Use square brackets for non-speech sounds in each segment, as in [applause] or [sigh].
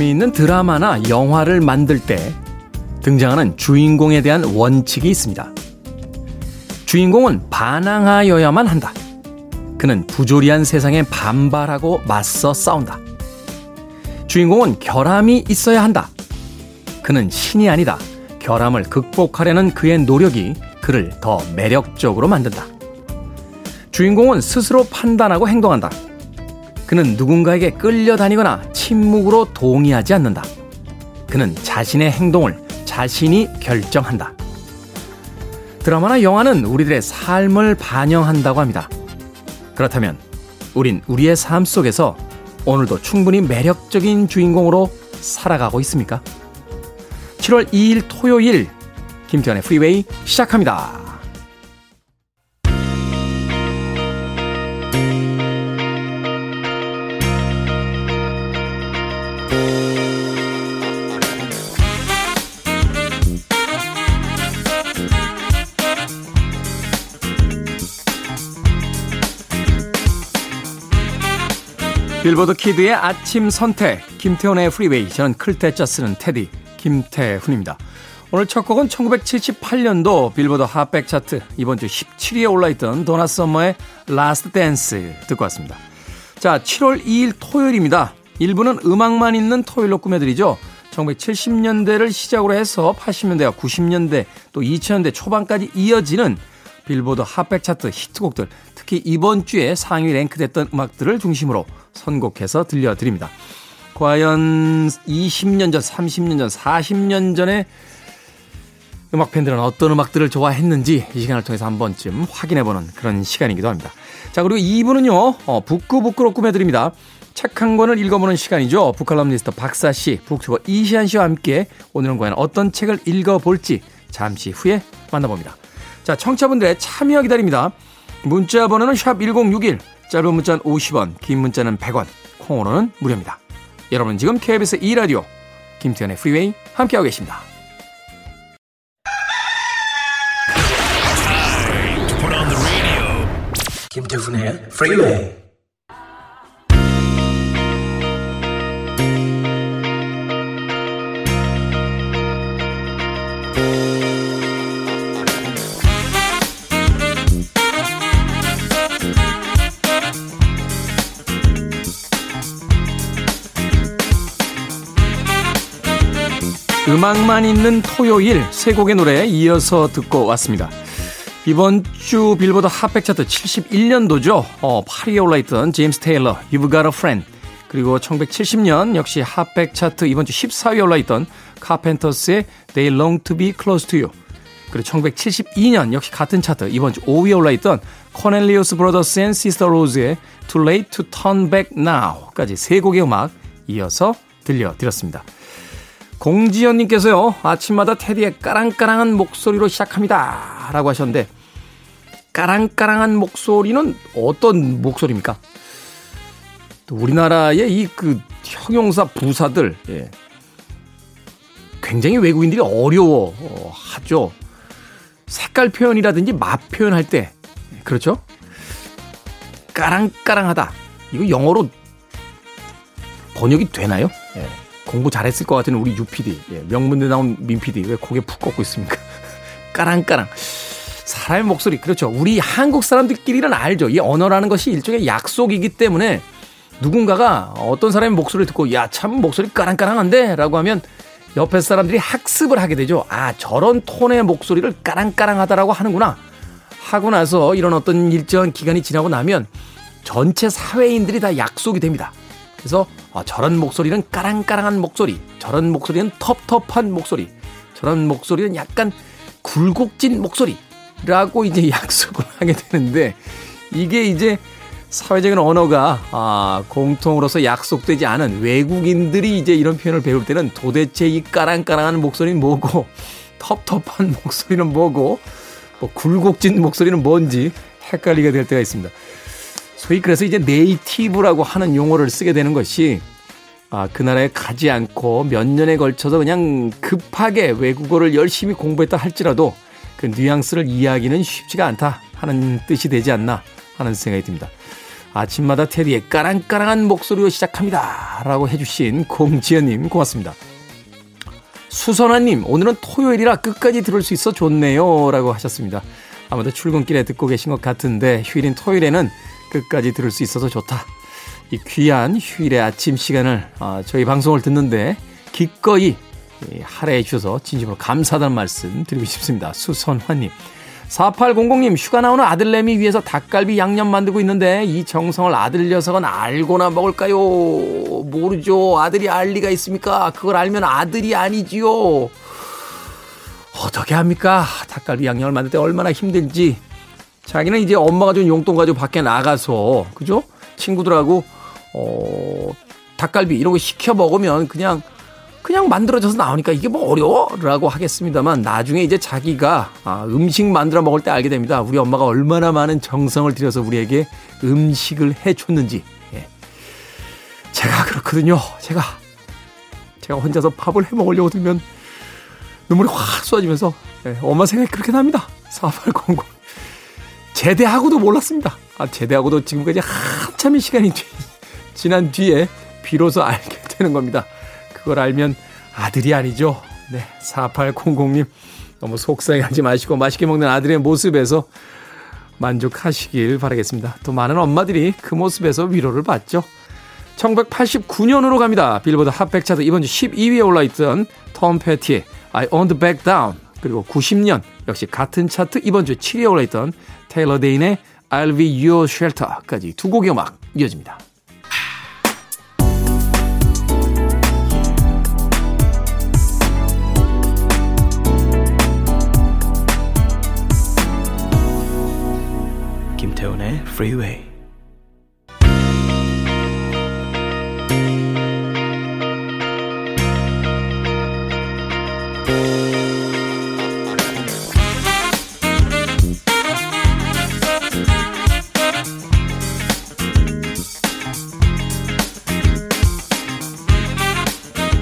재미있는 드라마나 영화를 만들 때 등장하는 주인공에 대한 원칙이 있습니다. 주인공은 반항하여야만 한다. 그는 부조리한 세상에 반발하고 맞서 싸운다. 주인공은 결함이 있어야 한다. 그는 신이 아니다. 결함을 극복하려는 그의 노력이 그를 더 매력적으로 만든다. 주인공은 스스로 판단하고 행동한다. 그는 누군가에게 끌려다니거나 침묵으로 동의하지 않는다. 그는 자신의 행동을 자신이 결정한다. 드라마나 영화는 우리들의 삶을 반영한다고 합니다. 그렇다면 우린 우리의 삶 속에서 오늘도 충분히 매력적인 주인공으로 살아가고 있습니까? 7월 2일 토요일 김태현의 프리웨이 시작합니다. 빌보드 Kid의 아침 선택, 김태훈의 Freeway. 저는 글도 쓰는 DJ, 김태훈입니다. 오늘 첫 곡은 1978년도 빌보드 Hot백 차트 이번 주 17위에 올라있던 도나 썸머의 Last Dance 듣고 왔습니다. 자, 7월 2일 토요일입니다. 일부는 음악만 있는 토요일로 꾸며드리죠. 1970년대를 시작으로 해서 80년대와 90년대 또 2000년대 초반까지 이어지는 빌보드 Hot백 차트 히트곡들 특히 이번 주에 상위 랭크됐던 음악들을 중심으로 선곡해서 들려드립니다. 과연 20년 전, 30년 전, 40년 전에 음악 팬들은 어떤 음악들을 좋아했는지 이 시간을 통해서 한 번쯤 확인해보는 그런 시간이기도 합니다. 자, 그리고 2부는요, 어, 북구북구로 꾸며드립니다. 책 한 권을 읽어보는 시간이죠. 북칼럼니스트 박사 씨, 북튜버 이시안 씨와 함께 오늘은 과연 어떤 책을 읽어볼지 잠시 후에 만나봅니다. 자, 청취자분들의 참여 기다립니다. 문자 번호는 샵 1061, 짧은 문자는 50원, 긴 문자는 100원, 콩으로는 무료입니다. 여러분 지금 KBS 2라디오 김태훈의 Freeway 함께하고 계십니다. 김태훈의 Freeway 음악만 있는 토요일 세 곡의 노래 이어서 듣고 왔습니다. 이번 주 빌보드 Hot백 차트 71년도죠. 어, 8위에 올라있던 제임스 테일러, You've Got a Friend. 그리고 1970년 역시 Hot백 차트 이번 주 14위에 올라있던 카펜터스의 They Long to Be Close to You. 그리고 1972년 역시 같은 차트 이번 주 5위에 올라있던 코넬리우스 브로더스 앤 시스터 로즈의 Too Late to Turn Back Now까지 세 곡의 음악 이어서 들려드렸습니다. 공지연님께서요, 아침마다 테디의 까랑까랑한 목소리로 시작합니다. 라고 하셨는데, 까랑까랑한 목소리는 어떤 목소리입니까? 또 우리나라의 이 그 형용사 부사들, 예. 굉장히 외국인들이 어려워 하죠. 색깔 표현이라든지 맛 표현할 때, 그렇죠? 까랑까랑하다. 이거 영어로 번역이 되나요? 예. 공부 잘했을 것 같은 우리 유PD. 예, 명문대 나온 민PD. 왜 고개 푹 꺾고 있습니까? [laughs] 까랑까랑. 사람의 목소리. 그렇죠. 우리 한국 사람들끼리는 알죠. 이 언어라는 것이 일종의 약속이기 때문에 누군가가 어떤 사람의 목소리를 듣고 야, 참 목소리 까랑까랑한데? 라고 하면 옆에 사람들이 학습을 하게 되죠. 아, 저런 톤의 목소리를 까랑까랑하다라고 하는구나. 하고 나서 이런 어떤 일정한 기간이 지나고 나면 전체 사회인들이 다 약속이 됩니다. 그래서 아, 저런 목소리는 까랑까랑한 목소리, 저런 목소리는 텁텁한 목소리, 저런 목소리는 약간 굴곡진 목소리라고 이제 [laughs] 약속을 하게 되는데 이게 이제 사회적인 언어가 아, 공통으로서 약속되지 않은 외국인들이 이제 이런 표현을 배울 때는 도대체 이 까랑까랑한 목소리는 뭐고 텁텁한 [laughs] 목소리는 뭐고 뭐 굴곡진 목소리는 뭔지 헷갈리게 될 때가 있습니다. 소위 그래서 이제 네이티브라고 하는 용어를 쓰게 되는 것이 아, 그 나라에 가지 않고 몇 년에 걸쳐서 그냥 급하게 외국어를 열심히 공부했다 할지라도 그 뉘앙스를 이해하기는 쉽지가 않다 하는 뜻이 되지 않나 하는 생각이 듭니다. 아침마다 테디의 까랑까랑한 목소리로 시작합니다. 라고 해주신 공지연님 고맙습니다. 수선아님, 오늘은 토요일이라 끝까지 들을 수 있어 좋네요. 라고 하셨습니다. 아무도 출근길에 듣고 계신 것 같은데 휴일인 토요일에는 끝까지 들을 수 있어서 좋다. 이 귀한 휴일의 아침 시간을 어, 저희 방송을 듣는데 기꺼이 할애해 주셔서 진심으로 감사하다는 말씀 드리고 싶습니다. 수선화님. 4800님 휴가 나오는 아들내미 위해서 닭갈비 양념 만들고 있는데 이 정성을 아들 녀석은 알고나 먹을까요? 모르죠. 아들이 알 리가 있습니까? 그걸 알면 아들이 아니지요. 어떻게 합니까? 닭갈비 양념을 만들 때 얼마나 힘든지. 자기는 이제 엄마가 준 용돈 가지고 밖에 나가서 그죠? 친구들하고 어 닭갈비 이런 거 시켜 먹으면 그냥 그냥 만들어져서 나오니까 이게 뭐 어려워? 라고 하겠습니다만 나중에 이제 자기가 아, 음식 만들어 먹을 때 알게 됩니다. 우리 엄마가 얼마나 많은 정성을 들여서 우리에게 음식을 해줬는지. 예. 제가 그렇거든요. 제가. 제가 혼자서 밥을 해 먹으려고 들면 눈물이 확 쏟아지면서 예, 엄마 생각이 그렇게 납니다. 4800. 제대하고도 몰랐습니다. 아, 제대하고도 지금까지 한참의 시간이 지난 뒤에 비로소 알게 되는 겁니다. 그걸 알면 아들이 아니죠. 네, 4800님 너무 속상해하지 마시고 맛있게 먹는 아들의 모습에서 만족하시길 바라겠습니다. 또 많은 엄마들이 그 모습에서 위로를 받죠. 1989년으로 갑니다. 빌보드 핫백 차트 이번 주 12위에 올라있던 톰 패티의 I Owned Back Down 그리고 90년 역시 같은 차트 이번 주 7위에 올라있던 테일러 데인의 I'll Be Your Shelter까지 두 곡의 음악 이어집니다. 김태훈의 Freeway.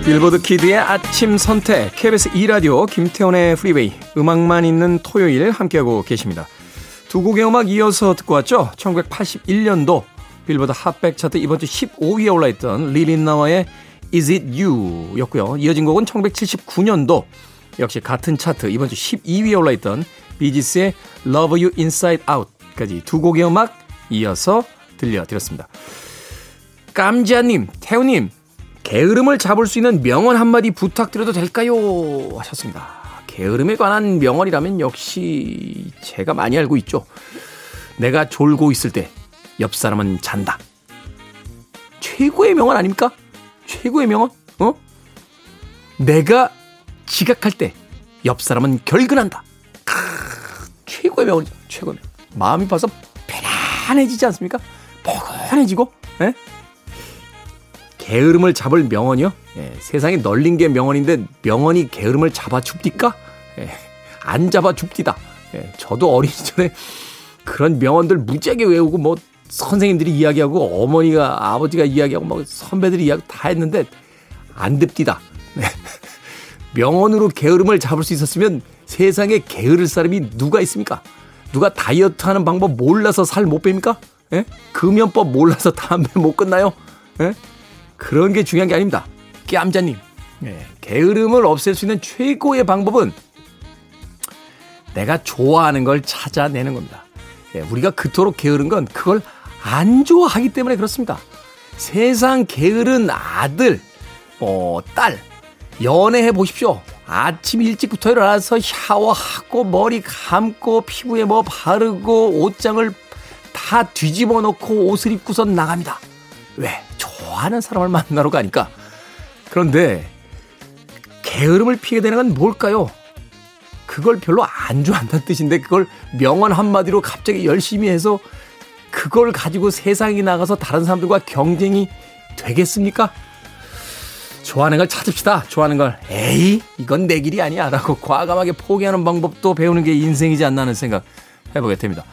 빌보드 Kid의 아침 선택 KBS 2라디오 김태훈의 Freeway 음악만 있는 토요일 함께하고 계십니다. 두 곡의 음악 이어서 듣고 왔죠. 1981년도 빌보드 핫백 차트 이번 주 15위에 올라있던 리린나와의 Is It You 였고요. 이어진 곡은 1979년도 역시 같은 차트 이번 주 12위에 올라있던 비지스의 Love You Inside Out까지 두 곡의 음악 이어서 들려드렸습니다. 깜지아님, 태우님, 게으름을 잡을 수 있는 명언 한마디 부탁드려도 될까요? 하셨습니다. 게으름에 관한 명언이라면 역시 제가 많이 알고 있죠. 내가 졸고 있을 때 옆 사람은 잔다. 최고의 명언 아닙니까? 최고의 명언? 어? 내가 지각할 때 옆 사람은 결근한다. 크, 최고의 명언이죠. 최고의 명언. 마음이 봐서 편안해지지 않습니까? 포근해지고, 예? 게으름을 잡을 명언이요? 예, 세상에 널린 게 명언인데 명언이 게으름을 잡아줍니까? 예, 안 잡아 줍디다. 예, 저도 어린 시절에 그런 명언들 무지하게 외우고 뭐 선생님들이 이야기하고 어머니가 아버지가 이야기하고 뭐 선배들이 이야기 다 했는데 안 듭디다. 네. 명언으로 게으름을 잡을 수 있었으면 세상에 게으를 사람이 누가 있습니까? 누가 다이어트 하는 방법 몰라서 살 못 뺍니까? 예? 금연법 몰라서 담배 못 끝나요? 예? 그런 게 중요한 게 아닙니다. 깜자님. 예. 게으름을 없앨 수 있는 최고의 방법은 내가 좋아하는 걸 찾아내는 겁니다. 예, 우리가 그토록 게으른 건 그걸 안 좋아하기 때문에 그렇습니다. 세상 게으른 아들, 어, 딸, 연애해 보십시오. 아침 일찍부터 일어나서 샤워하고 머리 감고 피부에 뭐 바르고 옷장을 다 뒤집어 놓고 옷을 입고서 나갑니다. 왜? 좋아하는 사람을 만나러 가니까. 그런데 게으름을 피게 되는 건 뭘까요? 그걸 별로 안 좋아한다는 뜻인데 그걸 명언 한마디로 갑자기 열심히 해서 그걸 가지고 세상에 나가서 다른 사람들과 경쟁이 되겠습니까? 좋아하는 걸 찾읍시다. 좋아하는 걸. 에이, 이건 내 길이 아니야. 라고 과감하게 포기하는 방법도 배우는 게 인생이지 않나 하는 생각 해보게 됩니다.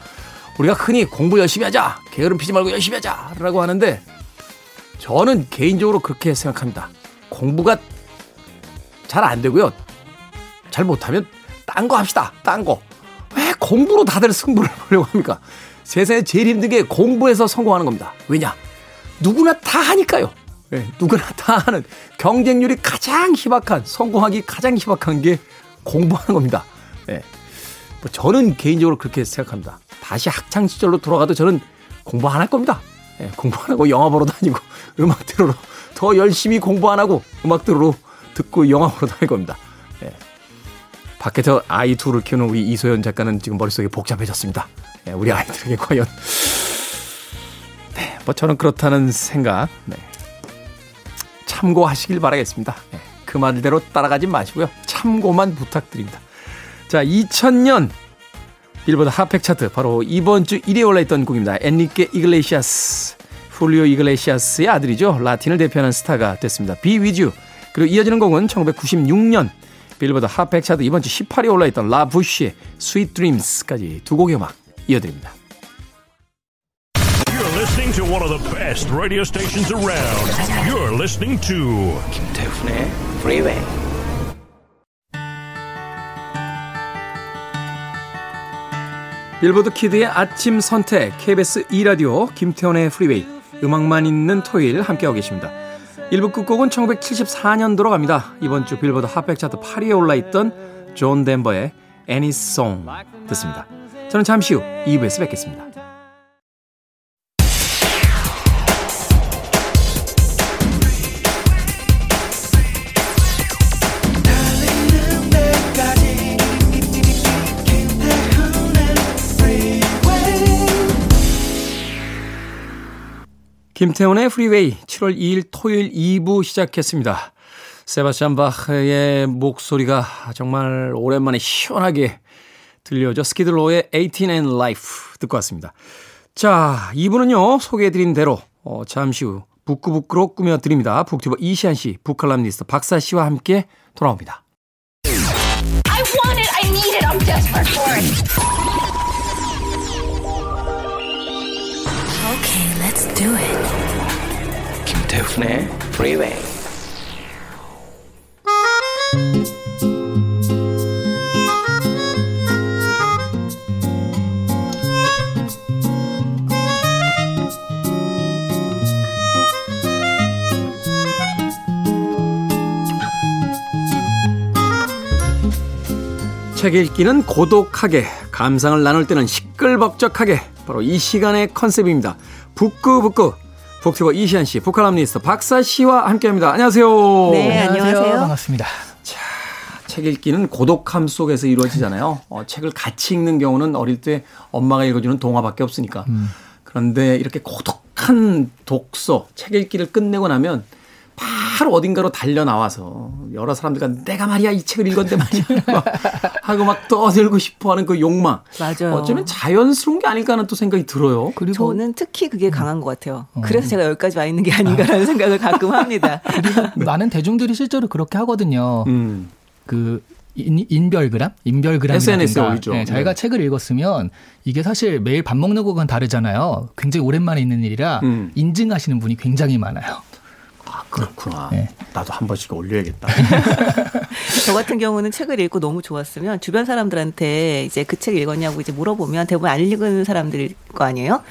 우리가 흔히 공부 열심히 하자. 게으름 피지 말고 열심히 하자. 라고 하는데 저는 개인적으로 그렇게 생각합니다. 공부가 잘 안 되고요. 잘 못하면 딴 거 합시다. 딴 거. 왜 공부로 다들 승부를 [laughs] 보려고 합니까? 세상에 제일 힘든 게 공부해서 성공하는 겁니다. 왜냐? 누구나 다 하니까요. 네, 누구나 다 하는 경쟁률이 가장 희박한, 성공하기 가장 희박한 게 공부하는 겁니다. 네. 뭐 저는 개인적으로 그렇게 생각합니다. 다시 학창 시절로 돌아가도 저는 공부 안 할 겁니다. 네, 공부 안 하고 영화 보러 다니고 음악 들으러 [laughs] 더 열심히 공부 안 하고 음악 들으러 듣고 영화 보러 다닐 겁니다. 네. 밖에서 아이 둘을 키우는 우리 이소연 작가는 지금 머릿속에 복잡해졌습니다. 네, 우리 아이들에게 과연 네, 뭐 저는 그렇다는 생각 네. 참고하시길 바라겠습니다. 네, 그 말대로 따라가지 마시고요. 참고만 부탁드립니다. 자, 2000년 빌보드 핫팩 차트 바로 이번 주 1위에 올라있던 곡입니다. 엔리케 이글레시아스, 훌리오 이글레시아스의 아들이죠. 라틴을 대표하는 스타가 됐습니다. Be With You. 그리고 이어지는 곡은 1996년 빌보드 핫팩 차트 이번 주 18위에 올라있던 라 부쉬의 Sweet Dreams까지 두 곡의 음악 이어드립니다. You're listening to one of the best radio stations around. You're listening to 김태훈의 Freeway. 빌보드 Kid의 아침 선택 KBS 2 라디오 김태훈의 Freeway 음악만 있는 토요일 함께하고 계십니다. 1부 끝곡은 1974년도로 갑니다. 이번 주 빌보드 Hot백 차트 8위에 올라있던 존 덴버의 Annie's Song 듣습니다. 저는 잠시 후 2부에서 뵙겠습니다. 김태훈의 프리웨이 7월 2일 토요일 2부 시작했습니다. 세바스찬 바흐의 목소리가 정말 오랜만에 시원하게 들려오죠. 스키들로의 18 and Life 듣고 왔습니다. 자, 2부는요, 소개해드린 대로, 어, 잠시 후 북구북구로 꾸며드립니다. 북튜버 이시안 씨, 북칼럼니스트 박사 씨와 함께 돌아옵니다. Okay, let's do it. 김태훈의 Freeway. 책 읽기는 고독하게, 감상을 나눌 때는 시끌벅적하게, 바로 이 시간의 컨셉입니다. 북구북구, 북튜버 이시안 씨, 북칼럼니스트 박사 씨와 함께합니다. 안녕하세요. 네, 안녕하세요. 반갑습니다. 자, 책 읽기는 고독함 속에서 이루어지잖아요. 어, 책을 같이 읽는 경우는 어릴 때 엄마가 읽어주는 동화밖에 없으니까. 음. 그런데 이렇게 고독한 독서, 책 읽기를 끝내고 나면 바로 어딘가로 달려 나와서 여러 사람들과 내가 말이야 이 책을 읽었는데 말이야 [laughs] 하고 막 떠들고 싶어하는 그 욕망. 맞아요. 어쩌면 자연스러운 게 아닐까 하는 또 생각이 들어요. 그리고 저는 특히 그게 강한 것 같아요. 어. 그래서 제가 여기까지 와 있는 게 아닌가라는 아. [laughs] 생각을 가끔 합니다. 많은 대중들이 실제로 그렇게 하거든요. 음. 그 인, 별그램 인별그램 SNS에 올리죠. 네, 자기가 네. 책을 읽었으면 이게 사실 매일 밥 먹는 거건 다르잖아요. 굉장히 오랜만에 있는 일이라 음. 인증하시는 분이 굉장히 많아요. 아, 그렇구나. 네. 나도 한 번씩 올려야겠다. [laughs] 저 같은 경우는 책을 읽고 너무 좋았으면 주변 사람들한테 이제 그 책 읽었냐고 이제 물어보면 대부분 안 읽은 사람들일 거 아니에요?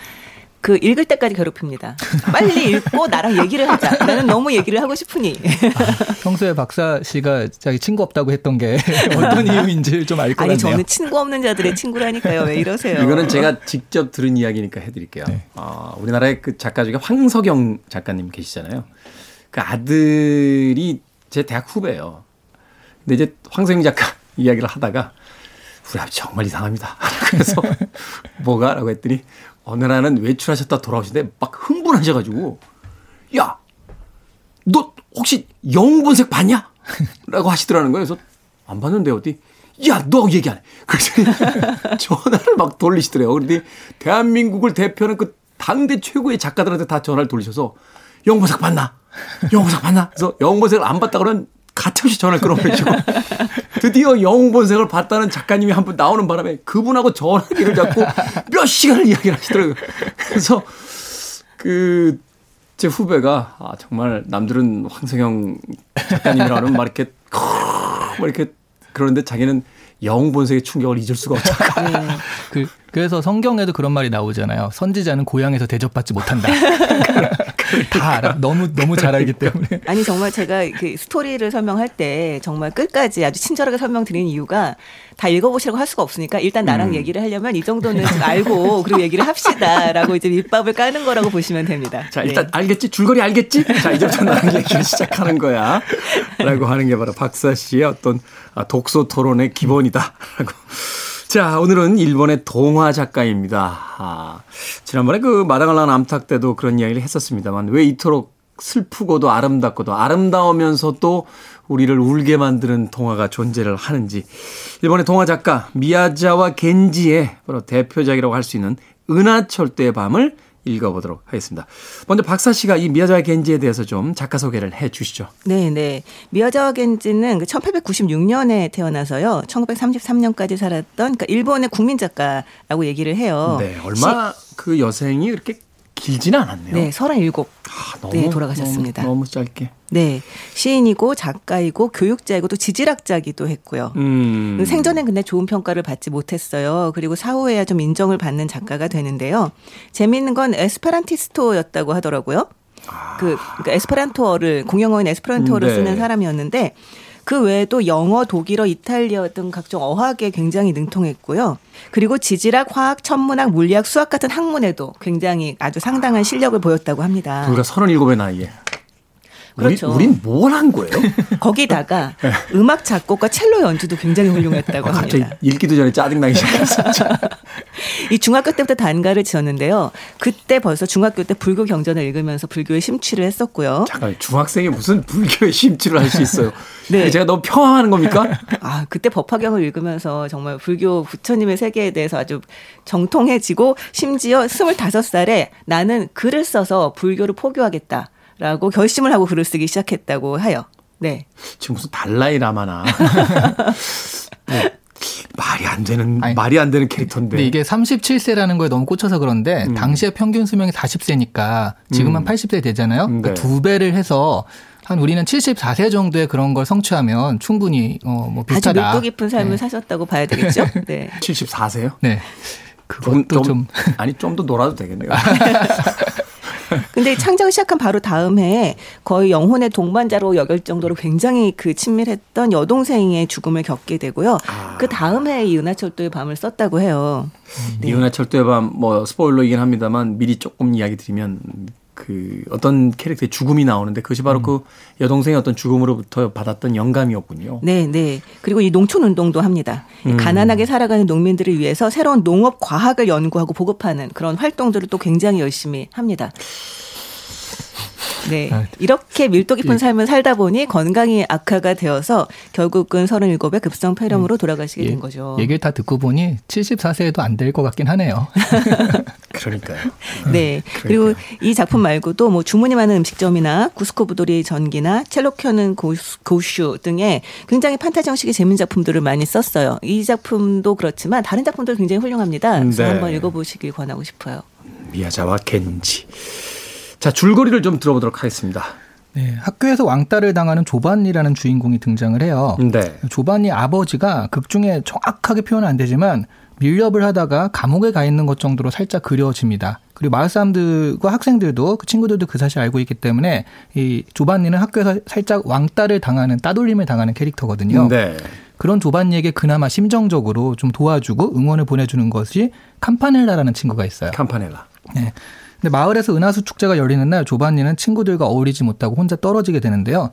그 읽을 때까지 괴롭힙니다. 빨리 읽고 나랑 얘기를 하자. 나는 너무 얘기를 하고 싶으니. 아, 평소에 박사 씨가 자기 친구 없다고 했던 게 [laughs] 어떤 이유인지 좀 알 것 같네요. 아니 저는 친구 없는 자들의 친구라니까요. 왜 이러세요? 이거는 제가 직접 들은 이야기니까 해드릴게요. 네. 어, 우리나라의 그 작가 중에 황석영 작가님 계시잖아요. 그 아들이 제 대학 후배예요. 근데 이제 황세영 작가 [laughs] 이야기를 하다가 우리 아버지 정말 이상합니다. [laughs] 그래서 뭐가? 라고 했더니 어느 날은 외출하셨다 돌아오시는데 막 흥분하셔가지고 야, 너 혹시 영웅본색 봤냐? [laughs] 라고 하시더라는 거예요. 그래서 안 봤는데 어디? 야, 너 얘기 안 해. 그래서 전화를 막 돌리시더래요. 그런데 대한민국을 대표하는 그 당대 최고의 작가들한테 다 전화를 돌리셔서 영웅본색 봤나? 영웅본색 봤나? 그래서 영웅본색을 안 봤다 그러면 가차없이 전화를 끊어버리시고 [laughs] 드디어 영웅본색을 봤다는 작가님이 한 분 나오는 바람에 그분하고 전화기를 잡고 몇 시간을 이야기를 하시더라고요. 그래서 그 제 후배가 아 정말 남들은 황성영 작가님이라는 막 이렇게 막 이렇게 그러는데 자기는 영웅 본색의 충격을 잊을 수가 없잖아요. 네. 그, 그래서 성경에도 그런 말이 나오잖아요. 선지자는 고향에서 대접받지 못한다. [laughs] [laughs] 다 알아. 너무 너무 잘 알기 때문에. [laughs] 아니 정말 제가 그 스토리를 설명할 때 정말 끝까지 아주 친절하게 설명드린 이유가 다 읽어보시라고 할 수가 없으니까 일단 나랑 음. 얘기를 하려면 이 정도는 좀 알고 그리고 얘기를 합시다라고 이제 밑밥을 까는 거라고 보시면 됩니다. 자, 일단 네. 알겠지? 줄거리 알겠지? 자, 이제부터 나랑 얘기를 시작하는 거야. 라고 하는 게 바로 박사 씨의 어떤 아, 독서 토론의 기본이다. 라고. 자, 오늘은 일본의 동화 작가입니다. 아, 지난번에 그 마당을난 암탉 때도 그런 이야기를 했었습니다만 왜 이토록 슬프고도 아름답고도 아름다우면서도 우리를 울게 만드는 동화가 존재를 하는지 일본의 동화 작가 미야자와 겐지의 바로 대표작이라고 할 수 있는 은하철도의 밤을 읽어보도록 하겠습니다. 먼저 박사 씨가 이 미야자와 겐지에 대해서 좀 작가 소개를 해 주시죠. 네, 네. 미야자와 겐지는 그 1896년에 태어나서요. 1933년까지 살았던 그러니까 일본의 국민 작가라고 얘기를 해요. 네, 얼마 그 여생이 그렇게 길지는 않았네요. 네, 37. 아, 너무, 네, 돌아가셨습니다. 너무, 너무 짧게. 네. 시인이고 작가이고 교육자이고 또 지질학자기도 했고요. 음. 생전엔 근데 좋은 평가를 받지 못했어요. 그리고 사후에야 좀 인정을 받는 작가가 되는데요. 재미있는 건 에스페란티스토였다고 하더라고요. 그 그러니까 에스페란토어를 공용어인 에스페란토어를 네. 쓰는 사람이었는데 그 외에도 영어, 독일어, 이탈리아 등 각종 어학에 굉장히 능통했고요. 그리고 지질학, 화학, 천문학, 물리학, 수학 같은 학문에도 굉장히 아주 상당한 실력을 보였다고 합니다. 불과 37의 나이에. 그렇죠. 우리, 우린 뭘 한 거예요? [laughs] 거기다가 음악 작곡과 첼로 연주도 굉장히 훌륭했다고 어, 갑자기 합니다. 읽기도 전에 짜증나기 시작했어. [laughs] 이 중학교 때부터 단가를 지었는데요. 그때 벌써 중학교 때 불교 경전을 읽으면서 불교에 심취를 했었고요. 잠깐 중학생이 무슨 불교에 심취를 할 수 있어요? [laughs] 네. 제가 너무 평화하는 겁니까? 아, 그때 법화경을 읽으면서 정말 불교 부처님의 세계에 대해서 아주 정통해지고 심지어 25살에 나는 글을 써서 불교를 포교하겠다. 라고 결심을 하고 글을 쓰기 시작했다고 해요. 네. 지금 무슨 달라이 라마나 뭐, [laughs] 말이 안 되는 아니, 말이 안 되는 캐릭터인데. 근데 이게 37세라는 거에 너무 꽂혀서 그런데 당시에 평균 수명이 40세니까 지금 한 80세 되잖아요. 네. 그러니까 두 배를 해서 한 우리는 74세 정도의 그런 걸 성취하면 충분히 어, 뭐 아주 비슷하다. 밀도 깊은 삶을 네. 사셨다고 봐야 되겠죠? [laughs] 네. 74세요? 네. 그것도 좀, 아니 좀 더 놀아도 되겠네요. [laughs] 근데 창작을 시작한 바로 다음 해에 거의 영혼의 동반자로 여길 정도로 굉장히 그 친밀했던 여동생의 죽음을 겪게 되고요. 아. 그 다음 해에 이 은하철도의 밤을 썼다고 해요. 네. 이은하 철도의 밤 뭐 스포일러이긴 합니다만 미리 조금 이야기 드리면 그 어떤 캐릭터의 죽음이 나오는데 그것이 바로 그 여동생의 어떤 죽음으로부터 받았던 영감이었군요. 네, 네. 그리고 이 농촌 운동도 합니다. 이 음. 가난하게 살아가는 농민들을 위해서 새로운 농업 과학을 연구하고 보급하는 그런 활동들을 또 굉장히 열심히 합니다. 네. 아, 이렇게 밀도 깊은 예. 삶을 살다 보니 건강이 악화가 되어서 결국은 37에 급성 폐렴으로 돌아가시게 예, 된 거죠. 얘기를 다 듣고 보니 74세에도 안 될 것 같긴 하네요. [laughs] 그러니까요. 네. 그리고 이 작품 말고도 뭐 주문이 많은 음식점이나 구스코 부도리 전기나 첼로 켜는 고수, 고슈 등의 굉장히 판타지 형식의 재민 작품들을 많이 썼어요. 이 작품도 그렇지만 다른 작품도 굉장히 훌륭합니다. 그래서 네. 한번 읽어보시길 권하고 싶어요. 미야자와 겐지. 자 줄거리를 좀 들어보도록 하겠습니다. 네, 학교에서 왕따를 당하는 조반니라는 주인공이 등장을 해요. 네. 조반니 아버지가 극 중에 정확하게 표현은 안 되지만 밀렵을 하다가 감옥에 가 있는 것 정도로 살짝 그려집니다. 그리고 마을 사람들과 학생들도 그 친구들도 그 사실 알고 있기 때문에 이 조반니는 학교에서 살짝 왕따를 당하는 따돌림을 당하는 캐릭터거든요. 네. 그런 조반니에게 그나마 심정적으로 좀 도와주고 응원을 보내주는 것이 캄파넬라라는 친구가 있어요. 캄파넬라. 네. 근데 마을에서 은하수 축제가 열리는 날 조반니는 친구들과 어울리지 못하고 혼자 떨어지게 되는데요.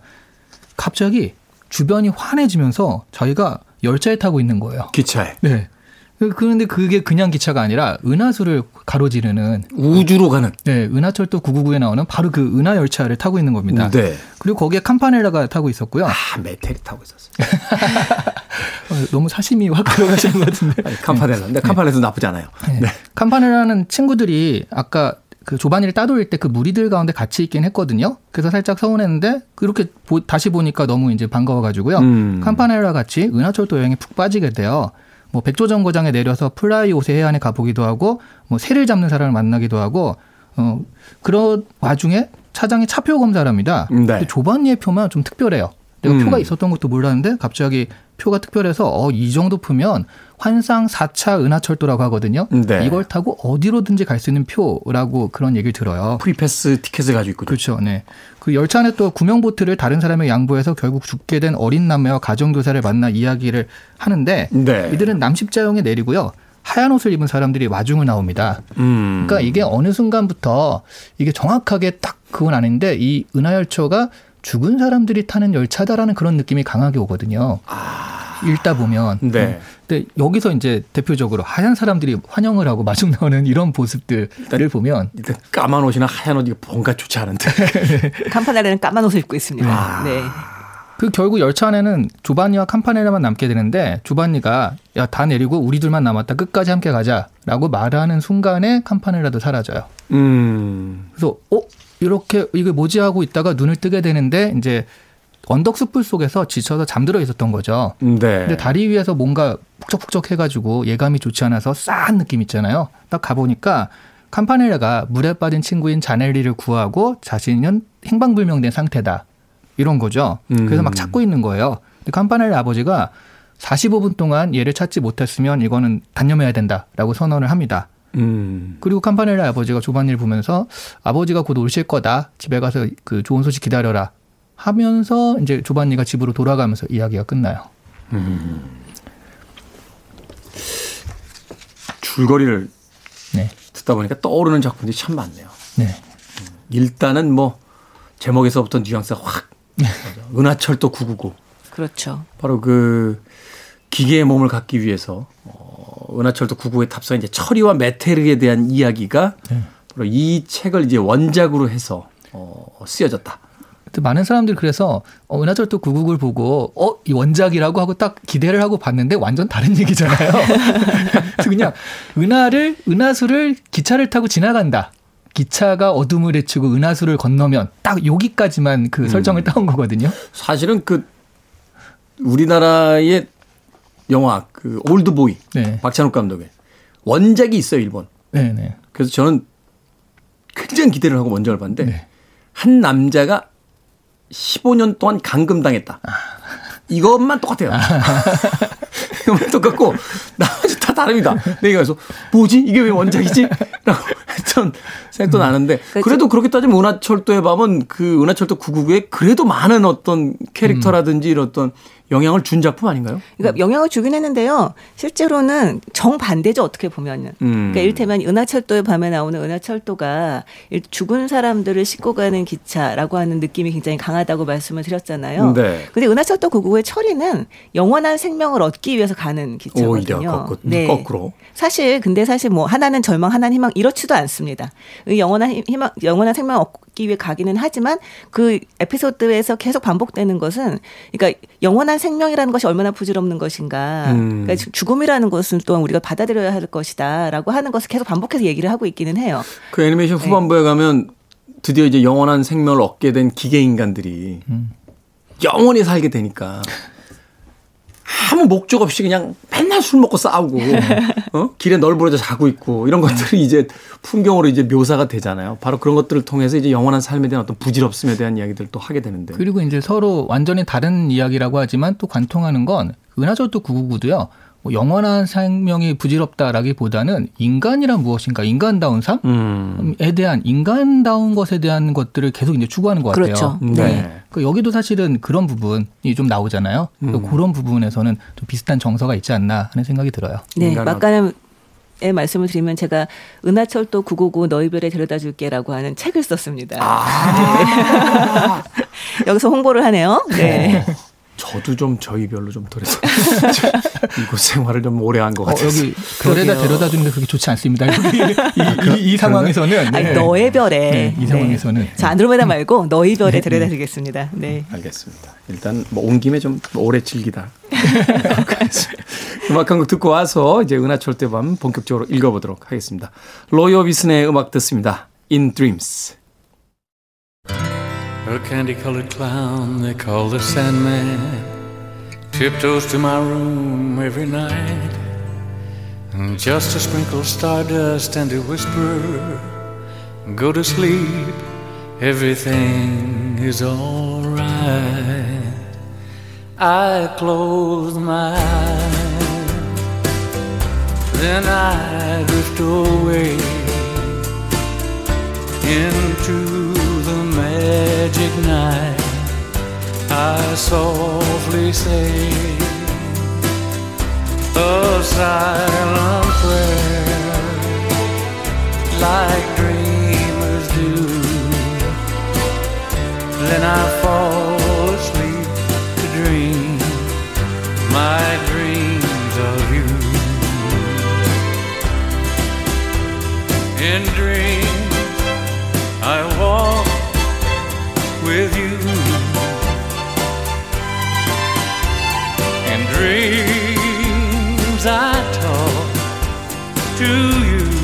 갑자기 주변이 환해지면서 자기가 열차에 타고 있는 거예요. 기차에 네. 그- 그런데 그게 그냥 기차가 아니라 은하수를 가로지르는 우주로 가는. 네, 은하철도 999에 나오는 바로 그 은하 열차를 타고 있는 겁니다. 네. 그리고 거기에 캄파넬라가 타고 있었고요. 아 메테리 타고 있었어요. [laughs] 어, 너무 사심이 확 들어가시는 것 같은데. 캄파넬라. 근데 캄파넬라도 나쁘지 않아요. 네. 캄파넬라는 친구들이 아까 그 조반이를 따돌릴 때 그 무리들 가운데 같이 있긴 했거든요. 그래서 살짝 서운했는데 그렇게 보- 다시 보니까 너무 이제 반가워가지고요. 음. 캄파넬라 같이 은하철도 여행에 푹 빠지게 돼요. 뭐 백조 정거장에 내려서 플라이오세 해안에 가보기도 하고 뭐 새를 잡는 사람을 만나기도 하고 어 그런 와중에 차장이 차표 검사랍니다. 네. 근데 조반니의 표만 좀 특별해요. 내가 음. 표가 있었던 것도 몰랐는데 갑자기 표가 특별해서 어, 이 정도 표면 환상 4차 은하철도라고 하거든요. 네. 이걸 타고 어디로든지 갈 수 있는 표라고 그런 얘기를 들어요. free pass 티켓을 가지고 있군요. 그렇죠. 네. 그 열차 안에 또 구명보트를 다른 사람에 양보해서 결국 죽게 된 어린 남매와 가정교사를 만나 이야기를 하는데 네. 이들은 남십자형에 내리고요. 하얀 옷을 입은 사람들이 마중을 나옵니다. 음. 그러니까 이게 어느 순간부터 이게 정확하게 딱 그건 아닌데 이 은하열차가 죽은 사람들이 타는 열차다라는 그런 느낌이 강하게 오거든요. 읽다 보면. 아. 네. 근데 여기서 이제 대표적으로 하얀 사람들이 환영을 하고 마중 나오는 이런 모습들을 보면 일단 까만 옷이나 하얀 옷이 뭔가 좋지 않은데. [laughs] 캄파네라는 까만 옷을 입고 있습니다. 아. 네. 그 결국 열차 안에는 조반니와 캄파네라만 남게 되는데 조반니가 야 다 내리고 우리 둘만 남았다 끝까지 함께 가자라고 말하는 순간에 캄파네라도 사라져요. 음. 그래서 어 이렇게 이게 뭐지 하고 있다가 눈을 뜨게 되는데 이제 언덕 숲풀 속에서 지쳐서 잠들어 있었던 거죠. 네. 근데 다리 위에서 뭔가 북적북적 해가지고 예감이 좋지 않아서 싸한 느낌 있잖아요. 딱 가보니까 캄파네라가 물에 빠진 친구인 자넬리를 구하고 자신은 행방불명된 상태다. 이런 거죠. 그래서 막 음. 찾고 있는 거예요. 근데 캄파넬라 아버지가 45분 동안 얘를 찾지 못했으면 이거는 단념해야 된다라고 선언을 합니다. 음. 그리고 캄파넬라 아버지가 조반니를 보면서 아버지가 곧 오실 거다. 집에 가서 그 좋은 소식 기다려라. 하면서 이제 조반니가 집으로 돌아가면서 이야기가 끝나요. 줄거리를 네. 듣다 보니까 떠오르는 작품들이 참 많네요. 네. 일단은 뭐 제목에서부터 뉘앙스가 확 맞아. 은하철도 999 그렇죠. 바로 그 기계의 몸을 갖기 위해서 어, 은하철도 999에 탑승한 이제 철이와 메테르에 대한 이야기가 네. 바로 이 책을 이제 원작으로 해서 어, 쓰여졌다. 많은 사람들이 그래서 어, 은하철도 999를 보고 어, 이 원작이라고 하고 딱 기대를 하고 봤는데 완전 다른 얘기잖아요. [laughs] 그래서 그냥 은하를 은하수를 기차를 타고 지나간다. 기차가 어둠을 헤치고 은하수를 건너면 딱 여기까지만 그 설정을 따온 거거든요. 사실은 그 우리나라의 영화 그 올드보이 네. 박찬욱 감독의 원작이 있어요 일본. 네, 네. 그래서 저는 굉장히 기대를 하고 원작을 봤는데 네. 한 남자가 15년 동안 감금당했다. 이것만 똑같아요. [laughs] 이것만 똑같고 나머지 다 다릅니다. 내가 그래서 뭐지 이게 왜 원작이지? 라고 [laughs] 했던 생각도 나는데 그래도 그렇게 따지면 은하철도의 밤은 그 은하철도 999에 그래도 많은 어떤 캐릭터라든지 이런 어떤 영향을 준 작품 아닌가요? 그러니까 영향을 주긴 했는데요. 실제로는 정반대죠, 어떻게 보면은. 음. 그러니까 이를테면 은하철도의 밤에 나오는 은하철도가 일- 죽은 사람들을 싣고 가는 기차라고 하는 느낌이 굉장히 강하다고 말씀을 드렸잖아요. 네. 근데 은하철도 999의 철이는 영원한 생명을 얻기 위해서 가는 기차거든요. 오히려 거꾸로. 거꾸로. 사실 근데 사실 뭐 하나는 절망, 하나는 희망 이렇지도 않습니다. 이 영원한 희- 희망, 영원한 생명 을 얻기 위해 가기는 하지만 그 에피소드에서 계속 반복되는 것은 그러니까 영원한 생명이라는 것이 얼마나 부질없는 것인가. 음. 그러니까 죽음이라는 것은 또한 우리가 받아들여야 할 것이다라고 하는 것을 계속 반복해서 얘기를 하고 있기는 해요. 그 애니메이션 네. 후반부에 가면 드디어 이제 영원한 생명을 얻게 된 기계 인간들이 영원히 살게 되니까 아무 목적 없이 그냥 맨날 술 먹고 싸우고 어? 길에 널브러져 자고 있고 이런 것들이 이제 풍경으로 이제 묘사가 되잖아요. 바로 그런 것들을 통해서 이제 영원한 삶에 대한 어떤 부질없음에 대한 이야기들을 또 하게 되는데. 그리고 이제 서로 완전히 다른 이야기라고 하지만 또 관통하는 건 은하철도 999도요. 뭐 영원한 생명이 부질없다라기보다는 인간이란 무엇인가, 인간다운 삶에 음. 대한 인간다운 것에 대한 것들을 계속 이제 추구하는 것 같아요. 그렇죠. 네. 그 여기도 사실은 그런 부분이 좀 나오잖아요. 음. 그런 부분에서는 좀 비슷한 정서가 있지 않나 하는 생각이 들어요. 네, 막간의 말씀을 드리면 제가 은하철도 999 너희 별에 데려다 줄게라고 하는 책을 썼습니다. 아. [laughs] 네. [laughs] 여기서 홍보를 하네요. 네. 저도 좀 저희 별로 좀 덜해서 [laughs] 이곳 생활을 좀 오래 한것 어, 같아요. 여기 별에다 데려다 주는 게 그렇게 좋지 않습니다. 이, 이, 이 상황에서는. 아니 네. 너의 별에. 네, 이 상황에서는. 자 안드로메다 말고 너희 별에 데려다 주겠습니다. 네. 알겠습니다. 일단 뭐 온 김에 좀 오래 즐기다. [laughs] 음악 한 곡 듣고 와서 이제 은하철 대 밤 본격적으로 읽어보도록 하겠습니다. 로이어 비슨의 음악 듣습니다. In Dreams. A candy colored clown they call the Sandman tiptoes to my room every night. And just to sprinkle stardust and to whisper, Go to sleep, everything is alright. I close my eyes, then I drift away into magic night. I softly say a silent prayer like dreamers do. Then I fall asleep to dream my dreams of you. In dreams, I walk with you. In dreams, I talk to you.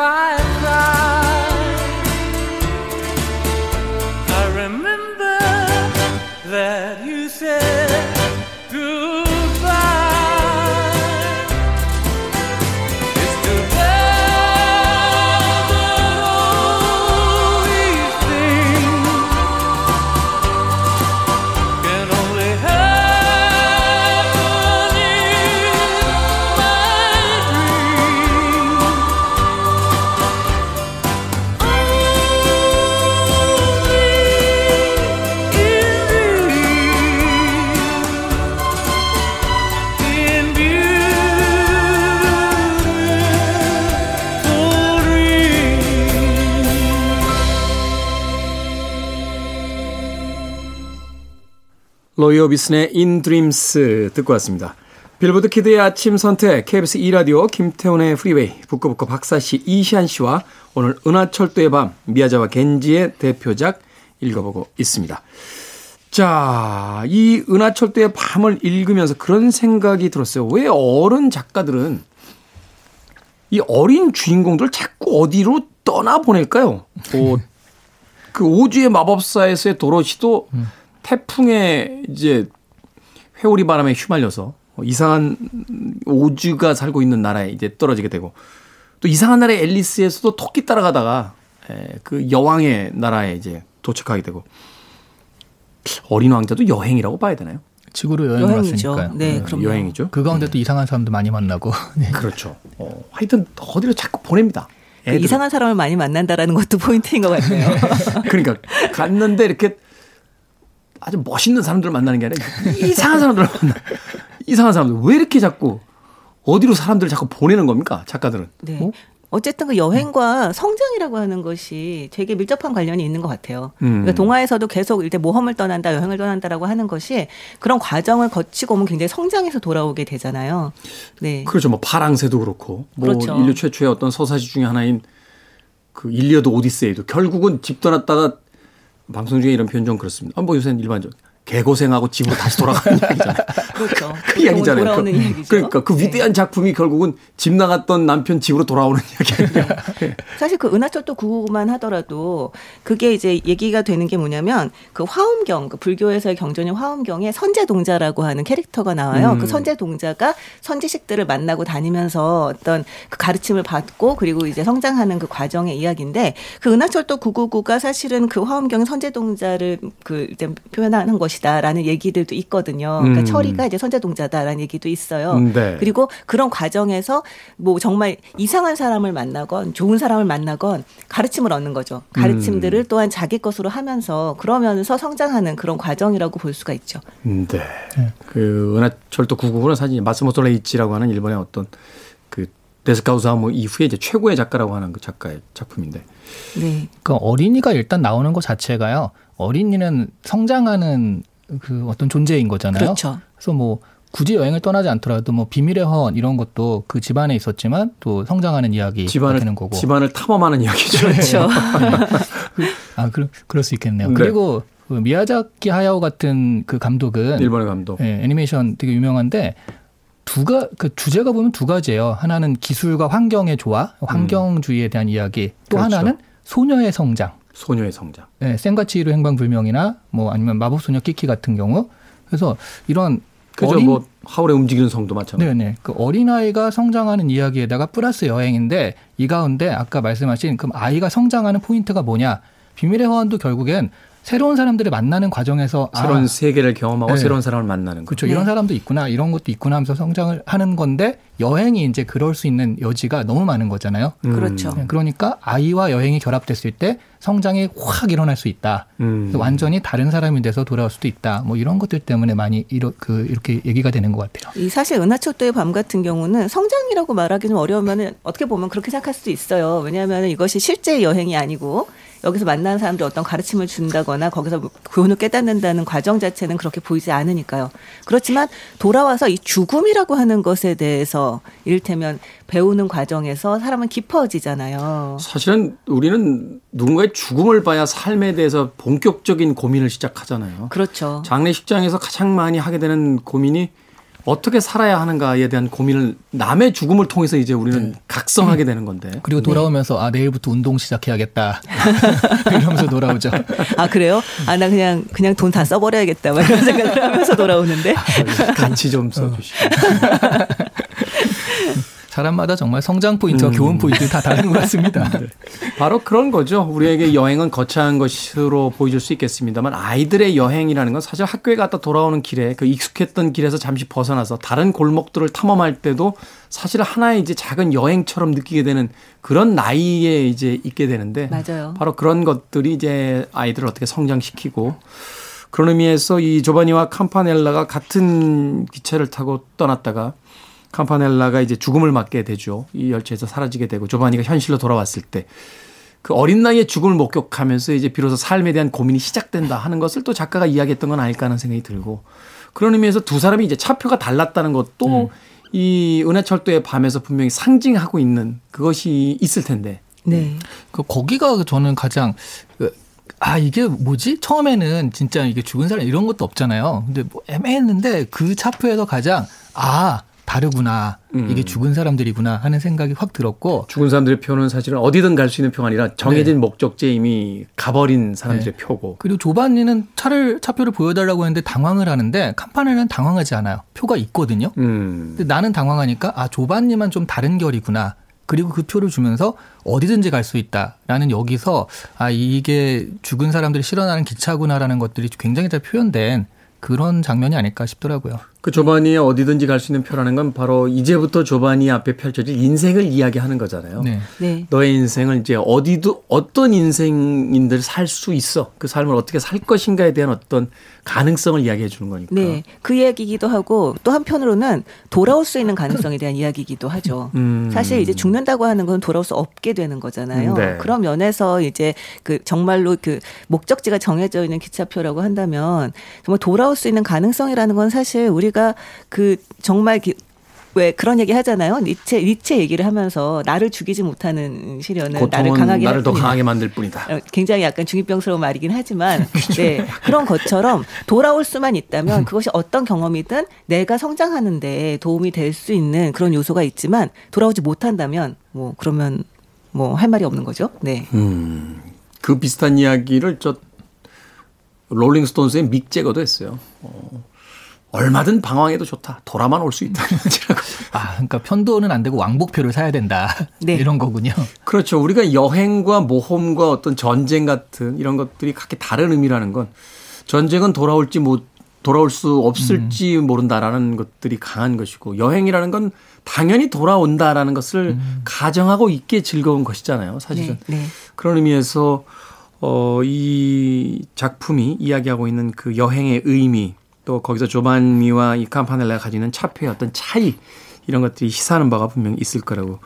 fire 로이 오비슨의 In Dreams 듣고 왔습니다. 빌보드 Kid의 아침 선택 KBS 2라디오 김태훈의 Freeway 북구북구 박사씨 이시안 씨와 오늘 은하철도의 밤 미야자와 겐지의 대표작 읽어보고 있습니다. 자, 이 은하철도의 밤을 읽으면서 그런 생각이 들었어요. 왜 어른 작가들은 이 어린 주인공들 자꾸 어디로 떠나보낼까요? 뭐, 그 오주의 마법사에서의 도로시도 태풍에 이제 회오리 바람에 휘말려서 이상한 오주가 살고 있는 나라에 이제 떨어지게 되고 또 이상한 나라의 앨리스에서도 토끼 따라가다가 에, 그 여왕의 나라에 이제 도착하게 되고 어린 왕자도 여행이라고 봐야 되나요? 지구로 여행을 여행이죠. 왔으니까요. 네, 그럼요. 여행이죠. 그 가운데 또 이상한 사람도 많이 만나고. [laughs] 네. 그렇죠. 어, 하여튼 어디로 자꾸 보냅니다. 그. 이상한 사람을 많이 만난다라는 것도 [laughs] 포인트인 것 같네요. [laughs] 그러니까 갔는데 이렇게 아주 멋있는 사람들을 만나는 게 아니라 이상한 사람들을 [laughs] 만나. 이상한 사람들 왜 이렇게 자꾸 어디로 사람들을 자꾸 보내는 겁니까? 작가들은. 네. 어? 어쨌든 그 여행과 성장이라고 하는 것이 되게 밀접한 관련이 있는 것 같아요. 음. 그러니까 동화에서도 계속 이제 모험을 떠난다, 여행을 떠난다라고 하는 것이 그런 과정을 거치고 오면 굉장히 성장해서 돌아오게 되잖아요. 네. 그렇죠. 뭐 파랑새도 그렇고 뭐 그렇죠. 인류 최초의 어떤 서사시 중에 하나인 그 일리어드 오디세이도 결국은 집 떠났다가 방송 중에 이런 표현 좀 그렇습니다. 아, 뭐 요새는 일반적 개고생하고 집으로 다시 돌아가는 [laughs] 이야기잖아요. 그렇죠. 그 이야기잖아요. 돌아오는 그, 이야기죠. 그러니까 그 네. 위대한 작품이 결국은 집 나갔던 남편 집으로 돌아오는 이야기 아니에요. 예. 사실 그 은하철도 999만 하더라도 그게 이제 얘기가 되는 게 뭐냐면 그 화엄경, 그 불교에서의 경전인 화엄경에 선제동자라고 하는 캐릭터가 나와요. 음. 그 선제동자가 선지식들을 만나고 다니면서 어떤 그 가르침을 받고 그리고 이제 성장하는 그 과정의 이야기인데 그 은하철도 999가 사실은 그 화엄경 선제동자를 그 이제 표현하는 것이 다라는 얘기들도 있거든요. 그러니까 음. 철이가 이제 선제동자다라는 얘기도 있어요. 음, 네. 그리고 그런 과정에서 뭐 정말 이상한 사람을 만나건 좋은 사람을 만나건 가르침을 얻는 거죠. 가르침들을 또한 자기 것으로 하면서 그러면서 성장하는 그런 과정이라고 볼 수가 있죠. 음, 네. 그 은하철도 999는 사실 마스모토 레이치라고 하는 일본의 어떤 그 데스카우사무 이후에 이제 최고의 작가라고 하는 그 작가의 작품인데. 네. 그 어린이가 일단 나오는 것 자체가요. 어린이는 성장하는 그 어떤 존재인 거잖아요. 그렇죠. 그래서 뭐 굳이 여행을 떠나지 않더라도 뭐 비밀의 화원 이런 것도 그 집안에 있었지만 또 성장하는 이야기가 집안을 되는 거고. 집안을 탐험하는 이야기죠. 그렇죠. [laughs] 아, 그, 그럴 수 있겠네요. 네. 그리고 그 미야자키 하야오 같은 그 감독은 일본의 감독. 예, 애니메이션 되게 유명한데 두가 그 주제가 보면 두 가지예요. 하나는 기술과 환경의 조화, 환경주의에 대한 이야기. 또 그렇죠. 하나는 소녀의 성장. 소녀의 성장. 예, 센과 치히로 행방불명이나 뭐 아니면 마법소녀 키키 같은 경우. 그래서 이런 그죠. 어린 뭐 하울의 움직이는 성도 마찬가지. 네네. 그 어린아이가 성장하는 이야기에다가 플러스 여행인데 이 가운데 아까 말씀하신 그럼 아이가 성장하는 포인트가 뭐냐. 비밀의 화원도 결국엔 새로운 사람들을 만나는 과정에서 새로운 아, 세계를 경험하고 네. 새로운 사람을 만나는 거. 그렇죠. 네. 이런 사람도 있구나. 이런 것도 있구나 하면서 성장을 하는 건데 여행이 이제 그럴 수 있는 여지가 너무 많은 거잖아요. 음. 그렇죠. 네, 그러니까 아이와 여행이 결합됐을 때 성장이 확 일어날 수 있다. 음. 완전히 다른 사람이 돼서 돌아올 수도 있다. 뭐 이런 것들 때문에 많이 이러, 그 이렇게 얘기가 되는 것 같아요. 이 사실 은하철도의 밤 같은 경우는 성장이라고 말하기 좀 어려우면은 어떻게 보면 그렇게 생각할 수도 있어요. 왜냐하면 이것이 실제 여행이 아니고 여기서 만나는 사람들이 어떤 가르침을 준다거나 거기서 교훈을 깨닫는다는 과정 자체는 그렇게 보이지 않으니까요. 그렇지만 돌아와서 이 죽음이라고 하는 것에 대해서 이를테면 배우는 과정에서 사람은 깊어지잖아요. 사실은 우리는 누군가의 죽음을 봐야 삶에 대해서 본격적인 고민을 시작하잖아요. 그렇죠. 장례식장에서 가장 많이 하게 되는 고민이 어떻게 살아야 하는가에 대한 고민을 남의 죽음을 통해서 이제 우리는 각성하게 되는 건데. 그리고 돌아오면서 아 내일부터 운동 시작해야겠다 [laughs] 이러면서 돌아오죠. 아 그래요? 아 나 그냥 그냥 돈 다 써버려야겠다. 막 이런 생각을 하면서 돌아오는데. 같이 좀 써주시고. [laughs] 사람마다 정말 성장 포인트와 교훈 포인트 다 다른 것 같습니다. [laughs] 바로 그런 거죠. 우리에게 여행은 거창한 것으로 보여줄 수 있겠습니다만 아이들의 여행이라는 건 사실 학교에 갔다 돌아오는 길에 그 익숙했던 길에서 잠시 벗어나서 다른 골목들을 탐험할 때도 사실 하나의 이제 작은 여행처럼 느끼게 되는 그런 나이에 이제 있게 되는데 맞아요. 바로 그런 것들이 이제 아이들을 어떻게 성장시키고 그런 의미에서 이 조바니와 캄파넬라가 같은 기차를 타고 떠났다가 캄파넬라가 이제 죽음을 맞게 되죠. 이 열차에서 사라지게 되고 조바니가 현실로 돌아왔을 때 그 어린 나이에 죽음을 목격하면서 이제 비로소 삶에 대한 고민이 시작된다 하는 것을 또 작가가 이야기했던 건 아닐까 하는 생각이 들고 그런 의미에서 두 사람이 이제 차표가 달랐다는 것도 이 은하철도의 밤에서 분명히 상징하고 있는 그것이 있을 텐데 네. 그 거기가 저는 가장 그, 아 이게 뭐지? 처음에는 진짜 이게 죽은 사람 이런 것도 없잖아요. 근데 뭐 애매했는데 그 차표에서 가장 아 다르구나 이게 죽은 사람들이구나 하는 생각이 확 들었고 죽은 사람들의 표는 사실은 어디든 갈 수 있는 표가 아니라 정해진 목적지에 이미 가버린 사람들의 표고. 그리고 조반니는 차를 차표를 보여달라고 했는데 당황을 하는데 캄파네는 당황하지 않아요. 표가 있거든요. 음. 근데 나는 당황하니까 아 조반니만 좀 다른 결이구나. 그리고 그 표를 주면서 어디든지 갈 수 있다라는 여기서 아 이게 죽은 사람들이 실어나는 기차구나라는 것들이 굉장히 잘 표현된 그런 장면이 아닐까 싶더라고요. 그 조바니의 어디든지 갈 수 있는 표라는 건 바로 이제부터 조바니 앞에 펼쳐질 인생을 이야기하는 거잖아요. 네. 네. 너의 인생을 이제 어디도 어떤 인생인들 살 수 있어. 그 삶을 어떻게 살 것인가에 대한 어떤 가능성을 이야기해 주는 거니까. 네. 그 이야기이기도 하고 또 한편으로는 돌아올 수 있는 가능성에 대한 이야기이기도 하죠. 음. 사실 이제 죽는다고 하는 건 돌아올 수 없게 되는 거잖아요. 네. 그런 면에서 이제 그 정말로 그 목적지가 정해져 있는 기차표라고 한다면 정말 돌아올 수 있는 가능성이라는 건 사실 우리 가 그 정말 기- 왜 그런 얘기 하잖아요. 니체 니체 얘기를 하면서 나를 죽이지 못하는 시련은 나를 강하게 나를 할 더. 강하게 만들 뿐이다. 어, 굉장히 약간 중이병스러운 말이긴 하지만 [laughs] 네, 그런 것처럼 돌아올 수만 있다면 그것이 어떤 경험이든 내가 성장하는데 도움이 될 수 있는 그런 요소가 있지만 돌아오지 못한다면 뭐 그러면 뭐 할 말이 없는 거죠. 네. 음. 그 비슷한 이야기를 저 롤링스톤스의 믹 제거도 했어요. 어, 얼마든 방황해도 좋다. 돌아만 올 수 있다. [laughs] 아 그러니까 편도는 안 되고 왕복표를 사야 된다 [laughs] 네. 이런 거군요. 그렇죠. 우리가 여행과 모험과 어떤 전쟁 같은 이런 것들이 각기 다른 의미라는 건 전쟁은 돌아올지 못 돌아올 수 없을지 모른다라는 것들이 강한 것이고 여행이라는 건 당연히 돌아온다라는 것을 가정하고 있게 즐거운 것이잖아요. 사실은. 네. 네. 그런 의미에서 어, 이 작품이 이야기하고 있는 그 여행의 의미 또 거기서 조반니와 이 캄파넬라가 가지고 있는 차표의 어떤 차이 이런 것들이 시사하는 바가 분명히 있을 거라고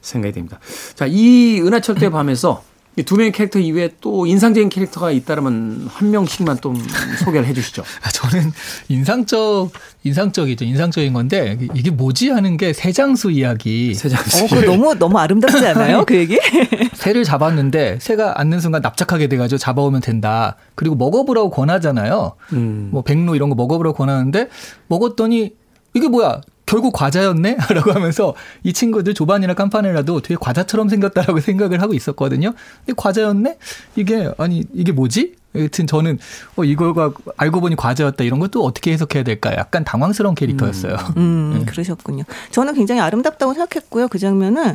생각이 됩니다. 자, 이 은하철도의 밤에서 이 두 명의 캐릭터 이외에 또 인상적인 캐릭터가 있다면 한 명씩만 좀 소개를 해 주시죠. [laughs] 아, 저는 인상적 인상적이죠. 인상적인 건데 이게 뭐지 하는 게 새장수 이야기. 세장수. 어, 그거 너무 너무 아름답지 않아요? 그 얘기? [laughs] 새를 잡았는데 새가 앉는 순간 납작하게 돼가지고 잡아오면 된다. 그리고 먹어보라고 권하잖아요. 음. 뭐 백로 이런 거 먹어보라고 권하는데 먹었더니 이게 뭐야? 결국 과자였네? [laughs] 라고 하면서 이 친구들 조반이나 깜파네라도 되게 과자처럼 생겼다라고 [laughs] 생각을 하고 있었거든요. 근데 과자였네? 이게, 아니, 이게 뭐지? 여튼 저는, 어, 이걸과 알고 보니 과자였다. 이런 것도 어떻게 해석해야 될까? 약간 당황스러운 캐릭터였어요. 음, [laughs] 그러셨군요. 저는 굉장히 아름답다고 생각했고요. 그 장면은.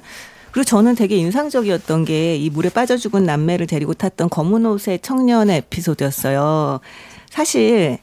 그리고 저는 되게 인상적이었던 게 이 물에 빠져 죽은 남매를 데리고 탔던 검은 옷의 청년의 에피소드였어요. 사실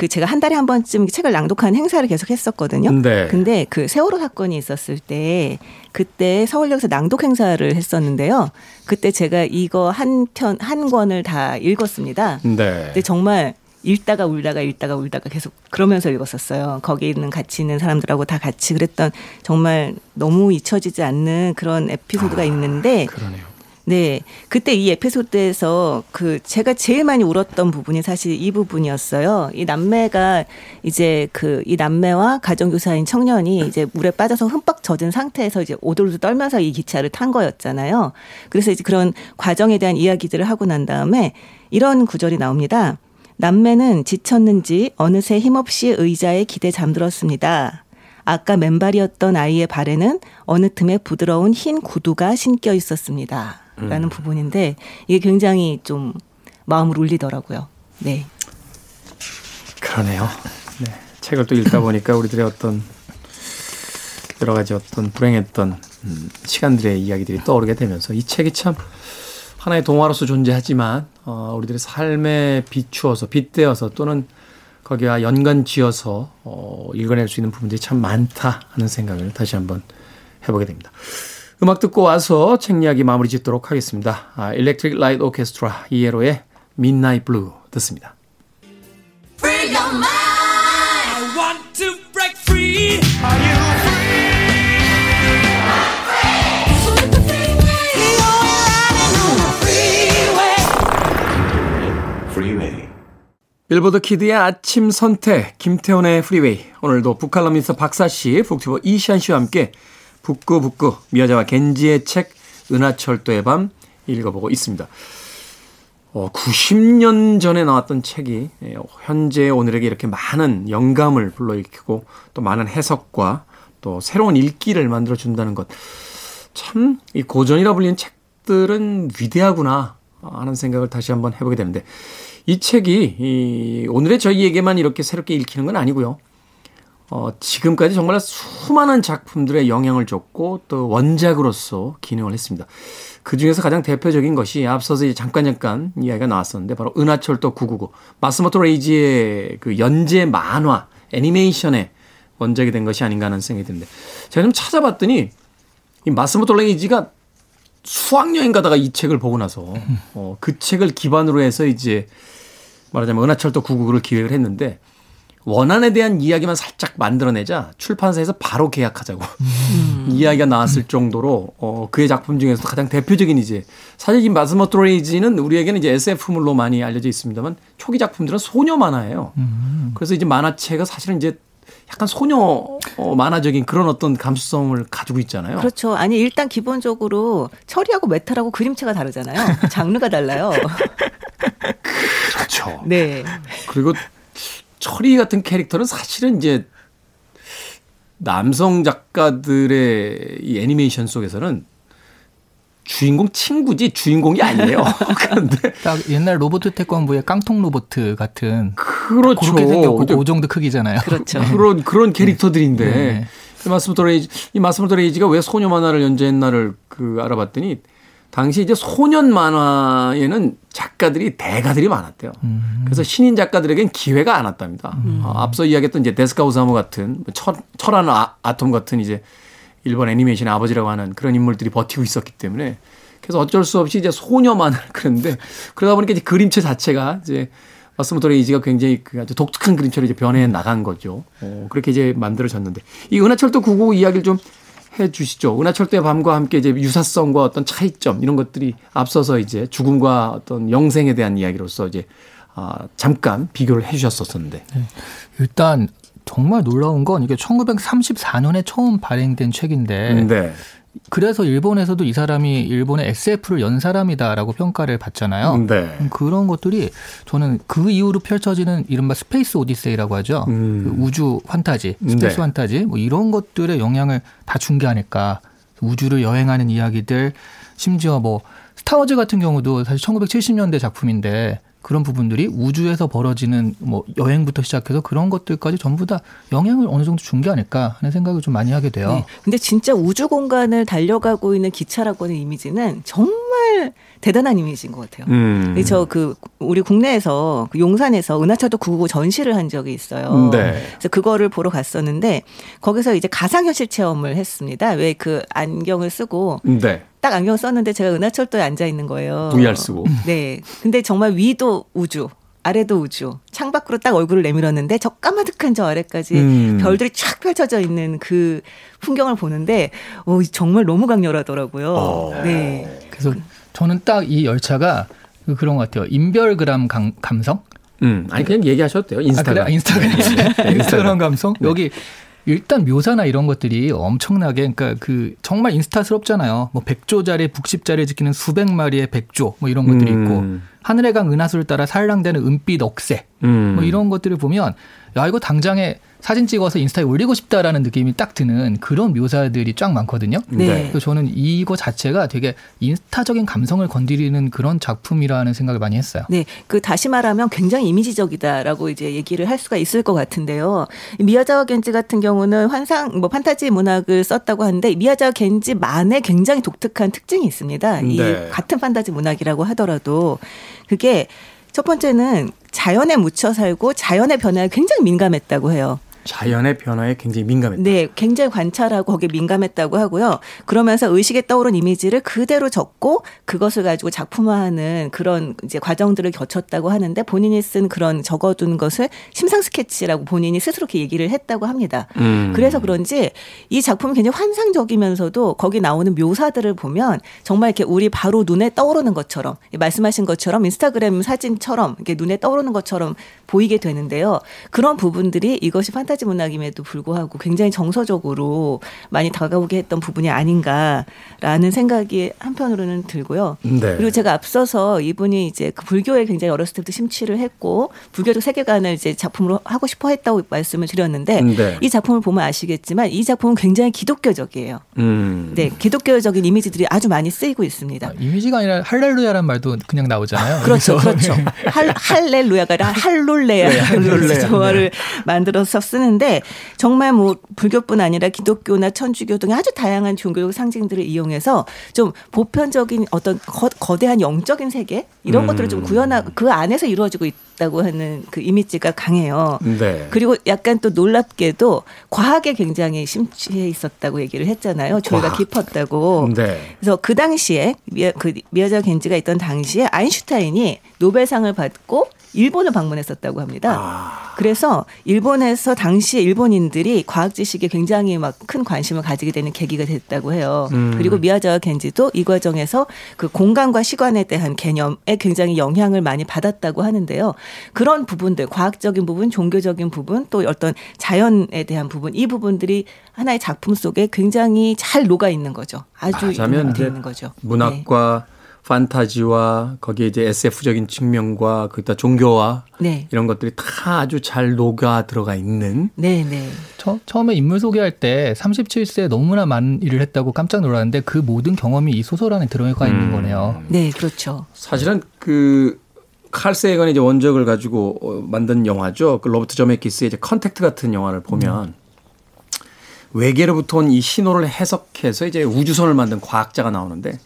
그 제가 한 달에 한 번쯤 책을 낭독하는 행사를 계속 했었거든요. 네. 근데 그 세월호 사건이 있었을 때 그때 서울역에서 낭독 행사를 했었는데요. 그때 제가 이거 한 편 한 권을 다 읽었습니다. 네. 근데 정말 읽다가 울다가 읽다가 울다가 계속 그러면서 읽었었어요. 거기 있는 같이 있는 사람들하고 다 같이 그랬던 정말 너무 잊혀지지 않는 그런 에피소드가 있는데 그러네요. 네. 그때 이 에피소드에서 그 제가 제일 많이 울었던 부분이 사실 이 부분이었어요. 이 남매가 이제 그 이 남매와 가정교사인 청년이 이제 물에 빠져서 흠뻑 젖은 상태에서 이제 오돌오돌 떨면서 이 기차를 탄 거였잖아요. 그래서 이제 그런 과정에 대한 이야기들을 하고 난 다음에 이런 구절이 나옵니다. 남매는 지쳤는지 어느새 힘없이 의자에 기대 잠들었습니다. 아까 맨발이었던 아이의 발에는 어느 틈에 부드러운 흰 구두가 신겨 있었습니다. 라는 부분인데 이게 굉장히 좀 마음을 울리더라고요. 네. 그러네요. 네. 책을 또 읽다 보니까 우리들의 어떤 여러 가지 어떤 불행했던 음, 시간들의 이야기들이 떠오르게 되면서 이 책이 참 하나의 동화로서 존재하지만 어, 우리들의 삶에 비추어서 빗대어서 또는 거기와 연관 지어서 어, 읽어낼 수 있는 부분들이 참 많다 하는 생각을 다시 한번 해보게 됩니다. 음악 듣고 와서 책 이야기 마무리 짓도록 하겠습니다. 아, Electric Light Orchestra ELO의 Midnight Blue 듣습니다. Free your mind. I want to break free. Are you 빌보드 Kid의 아침 선택 김태훈의 Freeway 오늘도 북칼럼니스트 박사씨 북튜버 이시안 씨와 함께 북구북구 미야자와 겐지의 책 은하철도의 밤 읽어보고 있습니다. 어, 90년 전에 나왔던 책이 예, 현재 오늘에게 이렇게 많은 영감을 불러일으키고 또 많은 해석과 또 새로운 읽기를 만들어 준다는 것. 참 이 고전이라 불리는 책들은 위대하구나 하는 생각을 다시 한번 해보게 되는데 이 책이 이 오늘의 저희에게만 이렇게 새롭게 읽히는 건 아니고요. 어, 지금까지 정말 수많은 작품들의 영향을 줬고 또 원작으로서 기능을 했습니다. 그 중에서 가장 대표적인 것이 앞서서 이제 잠깐 잠깐 이야기가 나왔었는데 바로 은하철도 999 마스모토 레이지의 그 연재 만화 애니메이션의 원작이 된 것이 아닌가 하는 생각이 드는데 제가 좀 찾아봤더니 이 마스모토 레이지가 수학여행 가다가 이 책을 보고 나서 어, 그 책을 기반으로 해서 이제 말하자면 은하철도 999를 기획을 했는데 원안에 대한 이야기만 살짝 만들어내자 출판사에서 바로 계약하자고 음. [laughs] 이야기가 나왔을 정도로 어, 그의 작품 중에서 가장 대표적인 이제 사실 이 마스모토 레이지는 우리에게는 이제 SF물로 많이 알려져 있습니다만 초기 작품들은 소녀 만화예요. 음. 그래서 이제 만화체가 사실은 이제 약간 소녀 어, 만화적인 그런 어떤 감수성을 가지고 있잖아요. 그렇죠. 아니 일단 기본적으로 철이하고 메탈하고 그림체가 다르잖아요. [laughs] 장르가 달라요. [laughs] 그렇죠. 네. 그리고 철이 같은 캐릭터는 사실은 이제 남성 작가들의 이 애니메이션 속에서는 주인공 친구지 주인공이 아니에요. [laughs] 그런데 딱 옛날 로봇 태권브이의 깡통 로봇 같은 그렇죠. 그렇게 생겼고 그 정도 크기잖아요. 그렇죠. 그런 그런 캐릭터들인데 네. 이 마쓰모토 레이지 이 마쓰모토 레이지가 왜 소녀 만화를 연재했나를 그 알아봤더니 당시 이제 소년 만화에는 작가들이 대가들이 많았대요. 음. 그래서 신인 작가들에겐 기회가 안 왔답니다. 어, 앞서 이야기했던 이제 데스카 우사무 같은 철, 철한 아, 아톰 같은 이제 일본 애니메이션의 아버지라고 하는 그런 인물들이 버티고 있었기 때문에 그래서 어쩔 수 없이 이제 소녀 만화를 [laughs] 그렸는데 그러다 보니까 이제 그림체 자체가 이제 마스모토 레이지가 굉장히 그 아주 독특한 그림체로 이제 변해 나간 거죠. 어, 그렇게 이제 만들어졌는데 이 은하철도 99 이야기를 좀 해 주시죠. 은하철도의 밤과 함께 이제 유사성과 어떤 차이점 이런 것들이 앞서서 이제 죽음과 어떤 영생에 대한 이야기로서 이제 아, 잠깐 비교를 해 주셨었는데. 일단 정말 놀라운 건 이게 1934년에 처음 발행된 책인데 네. 그래서 일본에서도 이 사람이 일본의 SF를 연 사람이다라고 평가를 받잖아요. 네. 음, 그런 것들이 저는 그 이후로 펼쳐지는 이른바 space odyssey라고 하죠. 음. 그 우주 판타지, 스페이스 네. 판타지 뭐 이런 것들의 영향을 다 준 게 아닐까. 우주를 여행하는 이야기들 심지어 뭐 스타워즈 같은 경우도 사실 1970년대 작품인데 그런 부분들이 우주에서 벌어지는 뭐 여행부터 시작해서 그런 것들까지 전부 다 영향을 어느 정도 준 게 아닐까 하는 생각을 좀 많이 하게 돼요. 네. 근데 진짜 우주 공간을 달려가고 있는 기차라고 하는 이미지는 정말 대단한 이미지인 것 같아요. 음. 저그 우리 국내에서 그 용산에서 은하철도 999 전시를 한 적이 있어요. 네. 그래서 그거를 보러 갔었는데 거기서 이제 가상현실 체험을 했습니다. 왜 그 안경을 쓰고 네. 딱 안경 을 썼는데 제가 은하철도에 앉아 있는 거예요. VR 쓰고. 네. 근데 정말 위도 우주, 아래도 우주. 창밖으로 딱 얼굴을 내밀었는데 저 까마득한 저 아래까지 음. 별들이 쫙 펼쳐져 있는 그 풍경을 보는데 어, 정말 너무 강렬하더라고요. 어. 네. 그래서 저는 딱 이 열차가 그 그런 것 같아요. 인별그램 감, 감성? 음. 아니 그냥 얘기하셔도 돼요. 인스타그램. 아, 그래? 인스타그램. 네, 인스타그램 감성? 여기 일단 묘사나 이런 것들이 엄청나게 그러니까 그 정말 인스타스럽잖아요. 뭐 백조자리 북십자리를 지키는 수백 마리의 백조 뭐 이런 것들이 있고 음. 하늘의 강 은하수를 따라 살랑대는 은빛 억새 음. 뭐 이런 것들을 보면 야 이거 당장에 사진 찍어서 인스타에 올리고 싶다라는 느낌이 딱 드는 그런 묘사들이 쫙 많거든요. 네. 그래서 저는 이거 자체가 되게 인스타적인 감성을 건드리는 그런 작품이라는 생각을 많이 했어요. 네, 그 다시 말하면 굉장히 이미지적이다라고 이제 얘기를 할 수가 있을 것 같은데요. 이 미야자와 겐지 같은 경우는 환상 뭐 판타지 문학을 썼다고 하는데 미야자와 겐지만의 굉장히 독특한 특징이 있습니다. 이 네. 같은 판타지 문학이라고 하더라도 그게 첫 번째는 자연에 묻혀 살고 자연의 변화에 굉장히 민감했다고 해요. 자연의 변화에 굉장히 민감했다. 네, 굉장히 관찰하고 거기에 민감했다고 하고요. 그러면서 의식에 떠오른 이미지를 그대로 적고 그것을 가지고 작품화하는 그런 이제 과정들을 거쳤다고 하는데 본인이 쓴 그런 적어둔 것을 심상 스케치라고 본인이 스스로 이렇게 얘기를 했다고 합니다. 음. 그래서 그런지 이 작품이 굉장히 환상적이면서도 거기 나오는 묘사들을 보면 정말 이렇게 우리 바로 눈에 떠오르는 것처럼 말씀하신 것처럼 인스타그램 사진처럼 이렇게 눈에 떠오르는 것처럼 보이게 되는데요. 그런 부분들이 이것이 판타지 문학임에도 불구하고 굉장히 정서적으로 많이 다가오게 했던 부분이 아닌가라는 생각이 한편으로는 들고요. 네. 그리고 제가 앞서서 이분이 이제 그 불교에 굉장히 어렸을 때부터 심취를 했고 불교적 세계관을 이제 작품으로 하고 싶어 했다고 말씀을 드렸는데 네. 이 작품을 보면 아시겠지만 이 작품은 굉장히 기독교적이에요. 음. 네, 기독교적인 이미지들이 아주 많이 쓰이고 있습니다. 아, 이미지가 아니라 할렐루야란 말도 그냥 나오잖아요. [laughs] 그렇죠, 그렇죠. 할, 할렐루야가 아니라 할룰레야. 네, 할룰레야. 조화를 만들어서 쓰는데 정말 뭐 불교뿐 아니라 기독교나 천주교 등의 아주 다양한 종교적 상징들을 이용해서 좀 보편적인 어떤 거, 대한 영적인 세계 이런 음. 것들을 좀 구현하 그 안에서 이루어지고 있다고 하는 그 이미지가 강해요. 네. 그리고 약간 또 놀랍게도 과학에 굉장히 심취해 있었다고 얘기를 했잖아요. 조예가 과학. 깊었다고. 네. 그래서 그 당시에 미야, 그 미야자 겐지가 있던 당시에 아인슈타인이 노벨상을 받고 일본을 방문했었다고 합니다. 아. 그래서 일본에서 당시 일본인들이 과학 지식에 굉장히 막 큰 관심을 가지게 되는 계기가 됐다고 해요. 음. 그리고 미야자와 겐지도 이 과정에서 그 공간과 시간에 대한 개념에 굉장히 영향을 많이 받았다고 하는데요. 그런 부분들, 과학적인 부분, 종교적인 부분, 또 어떤 자연에 대한 부분, 이 부분들이 하나의 작품 속에 굉장히 잘 녹아 있는 거죠. 아주 돼 이제 있는 거죠. 네. 문학과 판타지와 거기에 이제 SF적인 측면과 그다 종교와 네. 이런 것들이 다 아주 잘 녹아 들어가 있는 네, 네. 처, 처음에 인물 소개할 때 37세에 너무나 많은 일을 했다고 깜짝 놀랐는데 그 모든 경험이 이 소설 안에 들어가 있는 음. 거네요. 네, 그렇죠. 사실은 그 칼세이건이 이제 원작을 가지고 어, 만든 영화죠. 그 로버트 저메키스의 이제 컨택트 같은 영화를 보면 외계로부터 온 이 신호를 해석해서 이제 우주선을 만든 과학자가 나오는데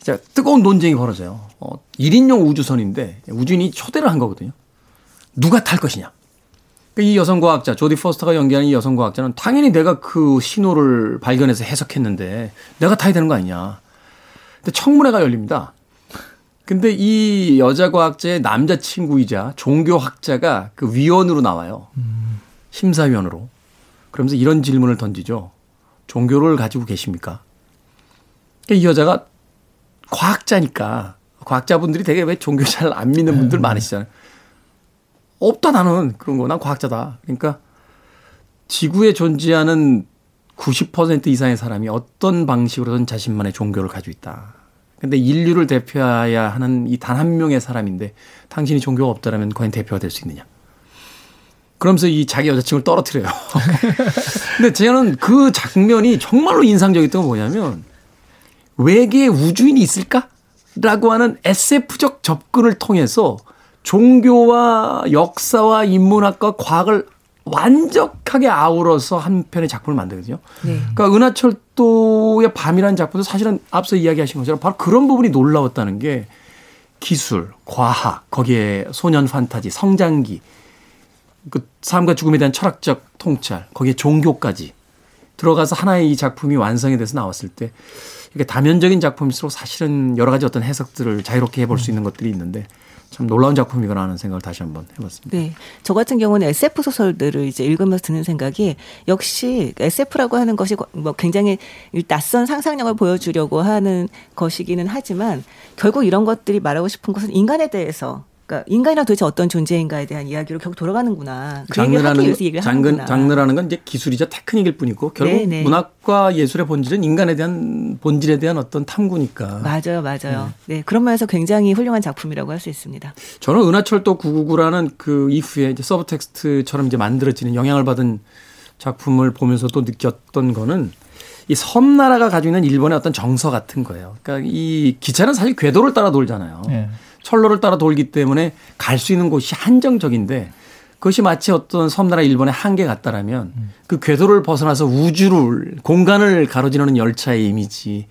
진짜 뜨거운 논쟁이 벌어져요. 어, 1인용 우주선인데 우주인이 초대를 한 거거든요. 누가 탈 것이냐. 그이 여성 과학자 조디 포스터가 연기하는 이 여성 과학자는 당연히 내가 그 신호를 발견해서 해석했는데 내가 타야 되는 거 아니냐. 근데 청문회가 열립니다. 근데 이 여자 과학자의 남자 친구이자 종교 학자가 그 위원으로 나와요. 심사위원으로. 그러면서 이런 질문을 던지죠. 종교를 가지고 계십니까? 이 여자가 과학자니까 과학자분들이 되게 왜 종교 잘 안 믿는 분들 많으시잖아요. 없다 나는 그런 거 난 과학자다. 그러니까 지구에 존재하는 90% 이상의 사람이 어떤 방식으로든 자신만의 종교를 가지고 있다. 근데 인류를 대표해야 하는 이 단 한 명의 사람인데 당신이 종교가 없다라면 과연 대표가 될 수 있느냐. 그러면서 이 자기 여자친구를 떨어뜨려요. [laughs] 근데 저는 그 장면이 정말로 인상적이었던 건 뭐냐면 외계에 우주인이 있을까? 라고 하는 SF적 접근을 통해서 종교와 역사와 인문학과 과학을 완벽하게 아우러서 한 편의 작품을 만들거든요. 네. 그러니까 은하철도의 밤이라는 작품도 사실은 앞서 이야기하신 것처럼 바로 그런 부분이 놀라웠다는 게 기술, 과학, 거기에 소년 판타지, 성장기, 그 삶과 죽음에 대한 철학적 통찰, 거기에 종교까지 들어가서 하나의 이 작품이 완성이 돼서 나왔을 때 이게 다면적인 작품일수록 사실은 여러 가지 어떤 해석들을 자유롭게 해볼 수 있는 것들이 있는데 참 놀라운 작품이구나 하는 생각을 다시 한번 해봤습니다. 네. 저 같은 경우는 SF 소설들을 이제 읽으면서 드는 생각이 역시 SF라고 하는 것이 뭐 굉장히 낯선 상상력을 보여주려고 하는 것이기는 하지만 결국 이런 것들이 말하고 싶은 것은 인간에 대해서 그러니까 인간이란 도대체 어떤 존재인가에 대한 이야기로 결국 돌아가는구나. 그 얘기를 하기 위해서 얘기를 장르, 하는구나. 장르라는 건 이제 기술이자 테크닉일 뿐이고 결국 네, 네. 문학과 예술의 본질은 인간에 대한 본질에 대한 어떤 탐구니까. 맞아요, 맞아요. 네. 그런 면에서 굉장히 훌륭한 작품이라고 할 수 있습니다. 저는 은하철도 999라는 그 이후에 이제 서브텍스트처럼 이제 만들어지는 영향을 받은 작품을 보면서도 느꼈던 거는 이 섬나라가 가지고 있는 일본의 어떤 정서 같은 거예요. 그러니까 이 기차는 사실 궤도를 따라 돌잖아요. 예. 철로를 따라 돌기 때문에 갈 수 있는 곳이 한정적인데 그것이 마치 어떤 섬나라 일본의 한계 같다라면 그 궤도를 벗어나서 우주를 공간을 가로지르는 열차의 이미지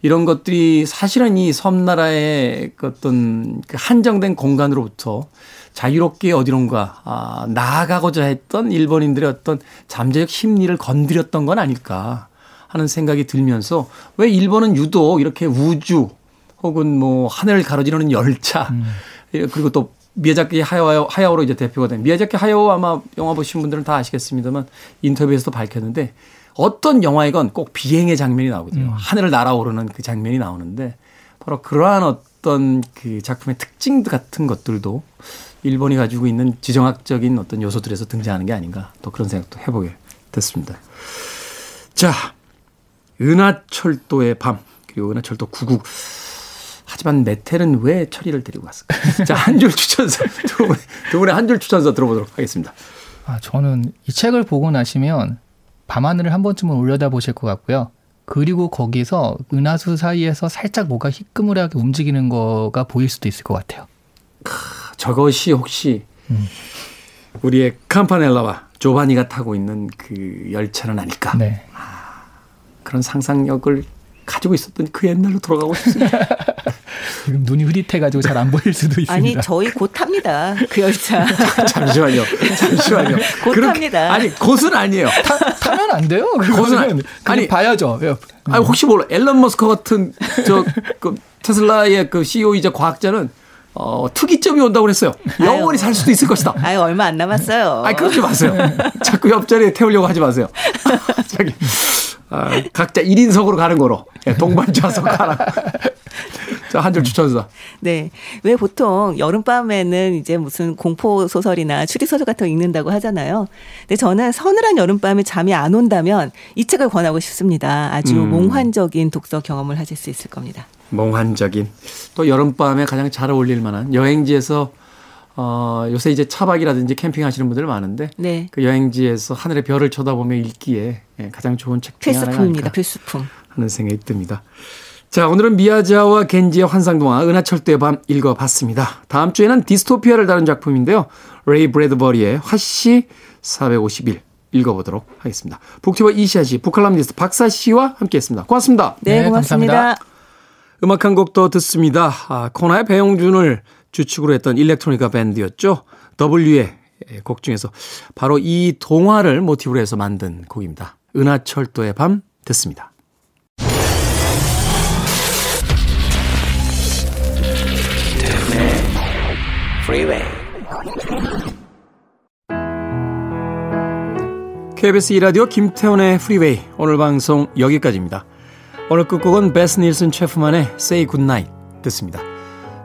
이런 것들이 사실은 이 섬나라의 그 어떤 그 한정된 공간으로부터 자유롭게 어디론가 아, 나아가고자 했던 일본인들의 어떤 잠재적 심리를 건드렸던 건 아닐까 하는 생각이 들면서 왜 일본은 유독 이렇게 우주 혹은 뭐 하늘을 가로지르는 열차 예, 그리고 또 미야자키 하야오, 하야오로 이제 대표가 된 미야자키 하야오 아마 영화 보신 분들은 다 아시겠습니다만 인터뷰에서도 밝혔는데 어떤 영화이건 꼭 비행의 장면이 나오거든요. 하늘을 날아오르는 그 장면이 나오는데 바로 그러한 어떤 그 작품의 특징 같은 것들도 일본이 가지고 있는 지정학적인 어떤 요소들에서 등장하는 게 아닌가 또 그런 생각도 해보게 됐습니다. 자, 은하철도의 밤 그리고 은하철도 99 하지만 메텔은 왜 처리를 데리고 갔을까? 자, 한 줄 추천서 [laughs] 두 분의, 두 분의 한 줄 추천서 들어보도록 하겠습니다. 아, 저는 이 책을 보고 나시면 밤하늘을 한 번쯤은 올려다 보실 것 같고요. 그리고 거기서 은하수 사이에서 살짝 뭐가 희끄무하게 움직이는 거가 보일 수도 있을 것 같아요. 저것이 혹시 우리의 캄파넬라와 조바니가 타고 있는 그 열차는 아닐까? 네. 그런 상상력을 가지고 있었던 그 옛날로 돌아가고 싶습니다. [laughs] 지금 눈이 흐릿해가지고 잘 안 보일 수도 있습니다. 아니 저희 곧 탑니다. 그 열차. [laughs] 잠시만요. 잠시만요. 곧 그렇게- 탑니다. 아니, 곧은 아니에요. 타면 안 돼요. 그거는 안- 그냥 아니, 봐야죠. 예. 아니, 혹시 몰라. 앨런 머스크 같은 저 그 테슬라의 그 CEO이자 과학자는 어, 특이점이 온다고 그랬어요. 영원히 살 수도 있을 것이다. 아유 얼마 안 남았어요. 아니, 그러지 마세요. 자꾸 옆자리에 태우려고 하지 마세요. [laughs] 저기, 아, 각자 1인석으로 가는 거로. 예, 동반좌석 하나. [laughs] 자, 한 줄 추천사. 네. 왜 보통 여름밤에는 이제 무슨 공포 소설이나 추리 소설 같은 거 읽는다고 하잖아요. 근데 저는 서늘한 여름밤에 잠이 안 온다면 이 책을 권하고 싶습니다. 아주 음. 몽환적인 독서 경험을 하실 수 있을 겁니다. 몽환적인 또 여름밤에 가장 잘 어울릴 만한 여행지에서 어, 요새 이제 차박이라든지 캠핑 하시는 분들 많은데 네. 그 여행지에서 하늘의 별을 쳐다보며 읽기에 예, 가장 좋은 책 중에 필수품입니다. 필수품. 하는 생각이 듭니다. 자, 오늘은 미야자와 겐지의 환상동화 은하철도의 밤 읽어봤습니다. 다음 주에는 디스토피아를 다룬 작품인데요. 레이 브래드버리의 화씨 451 읽어보도록 하겠습니다. 북튜버 이시아 씨, 북칼럼니스트 박사 씨와 함께했습니다. 고맙습니다. 네, 네, 고맙습니다. 감사합니다. 음악 한 곡 더 듣습니다. 아, 코나의 배용준을 주축으로 했던 일렉트로니카 밴드였죠. W의 곡 중에서 바로 이 동화를 모티브로 해서 만든 곡입니다. 은하철도의 밤 듣습니다. KBS 2라디오 김태훈의 프리웨이 오늘 방송 여기까지입니다. 오늘 끝곡은 베스 닐슨 체프만의 Say Goodnight 듣습니다.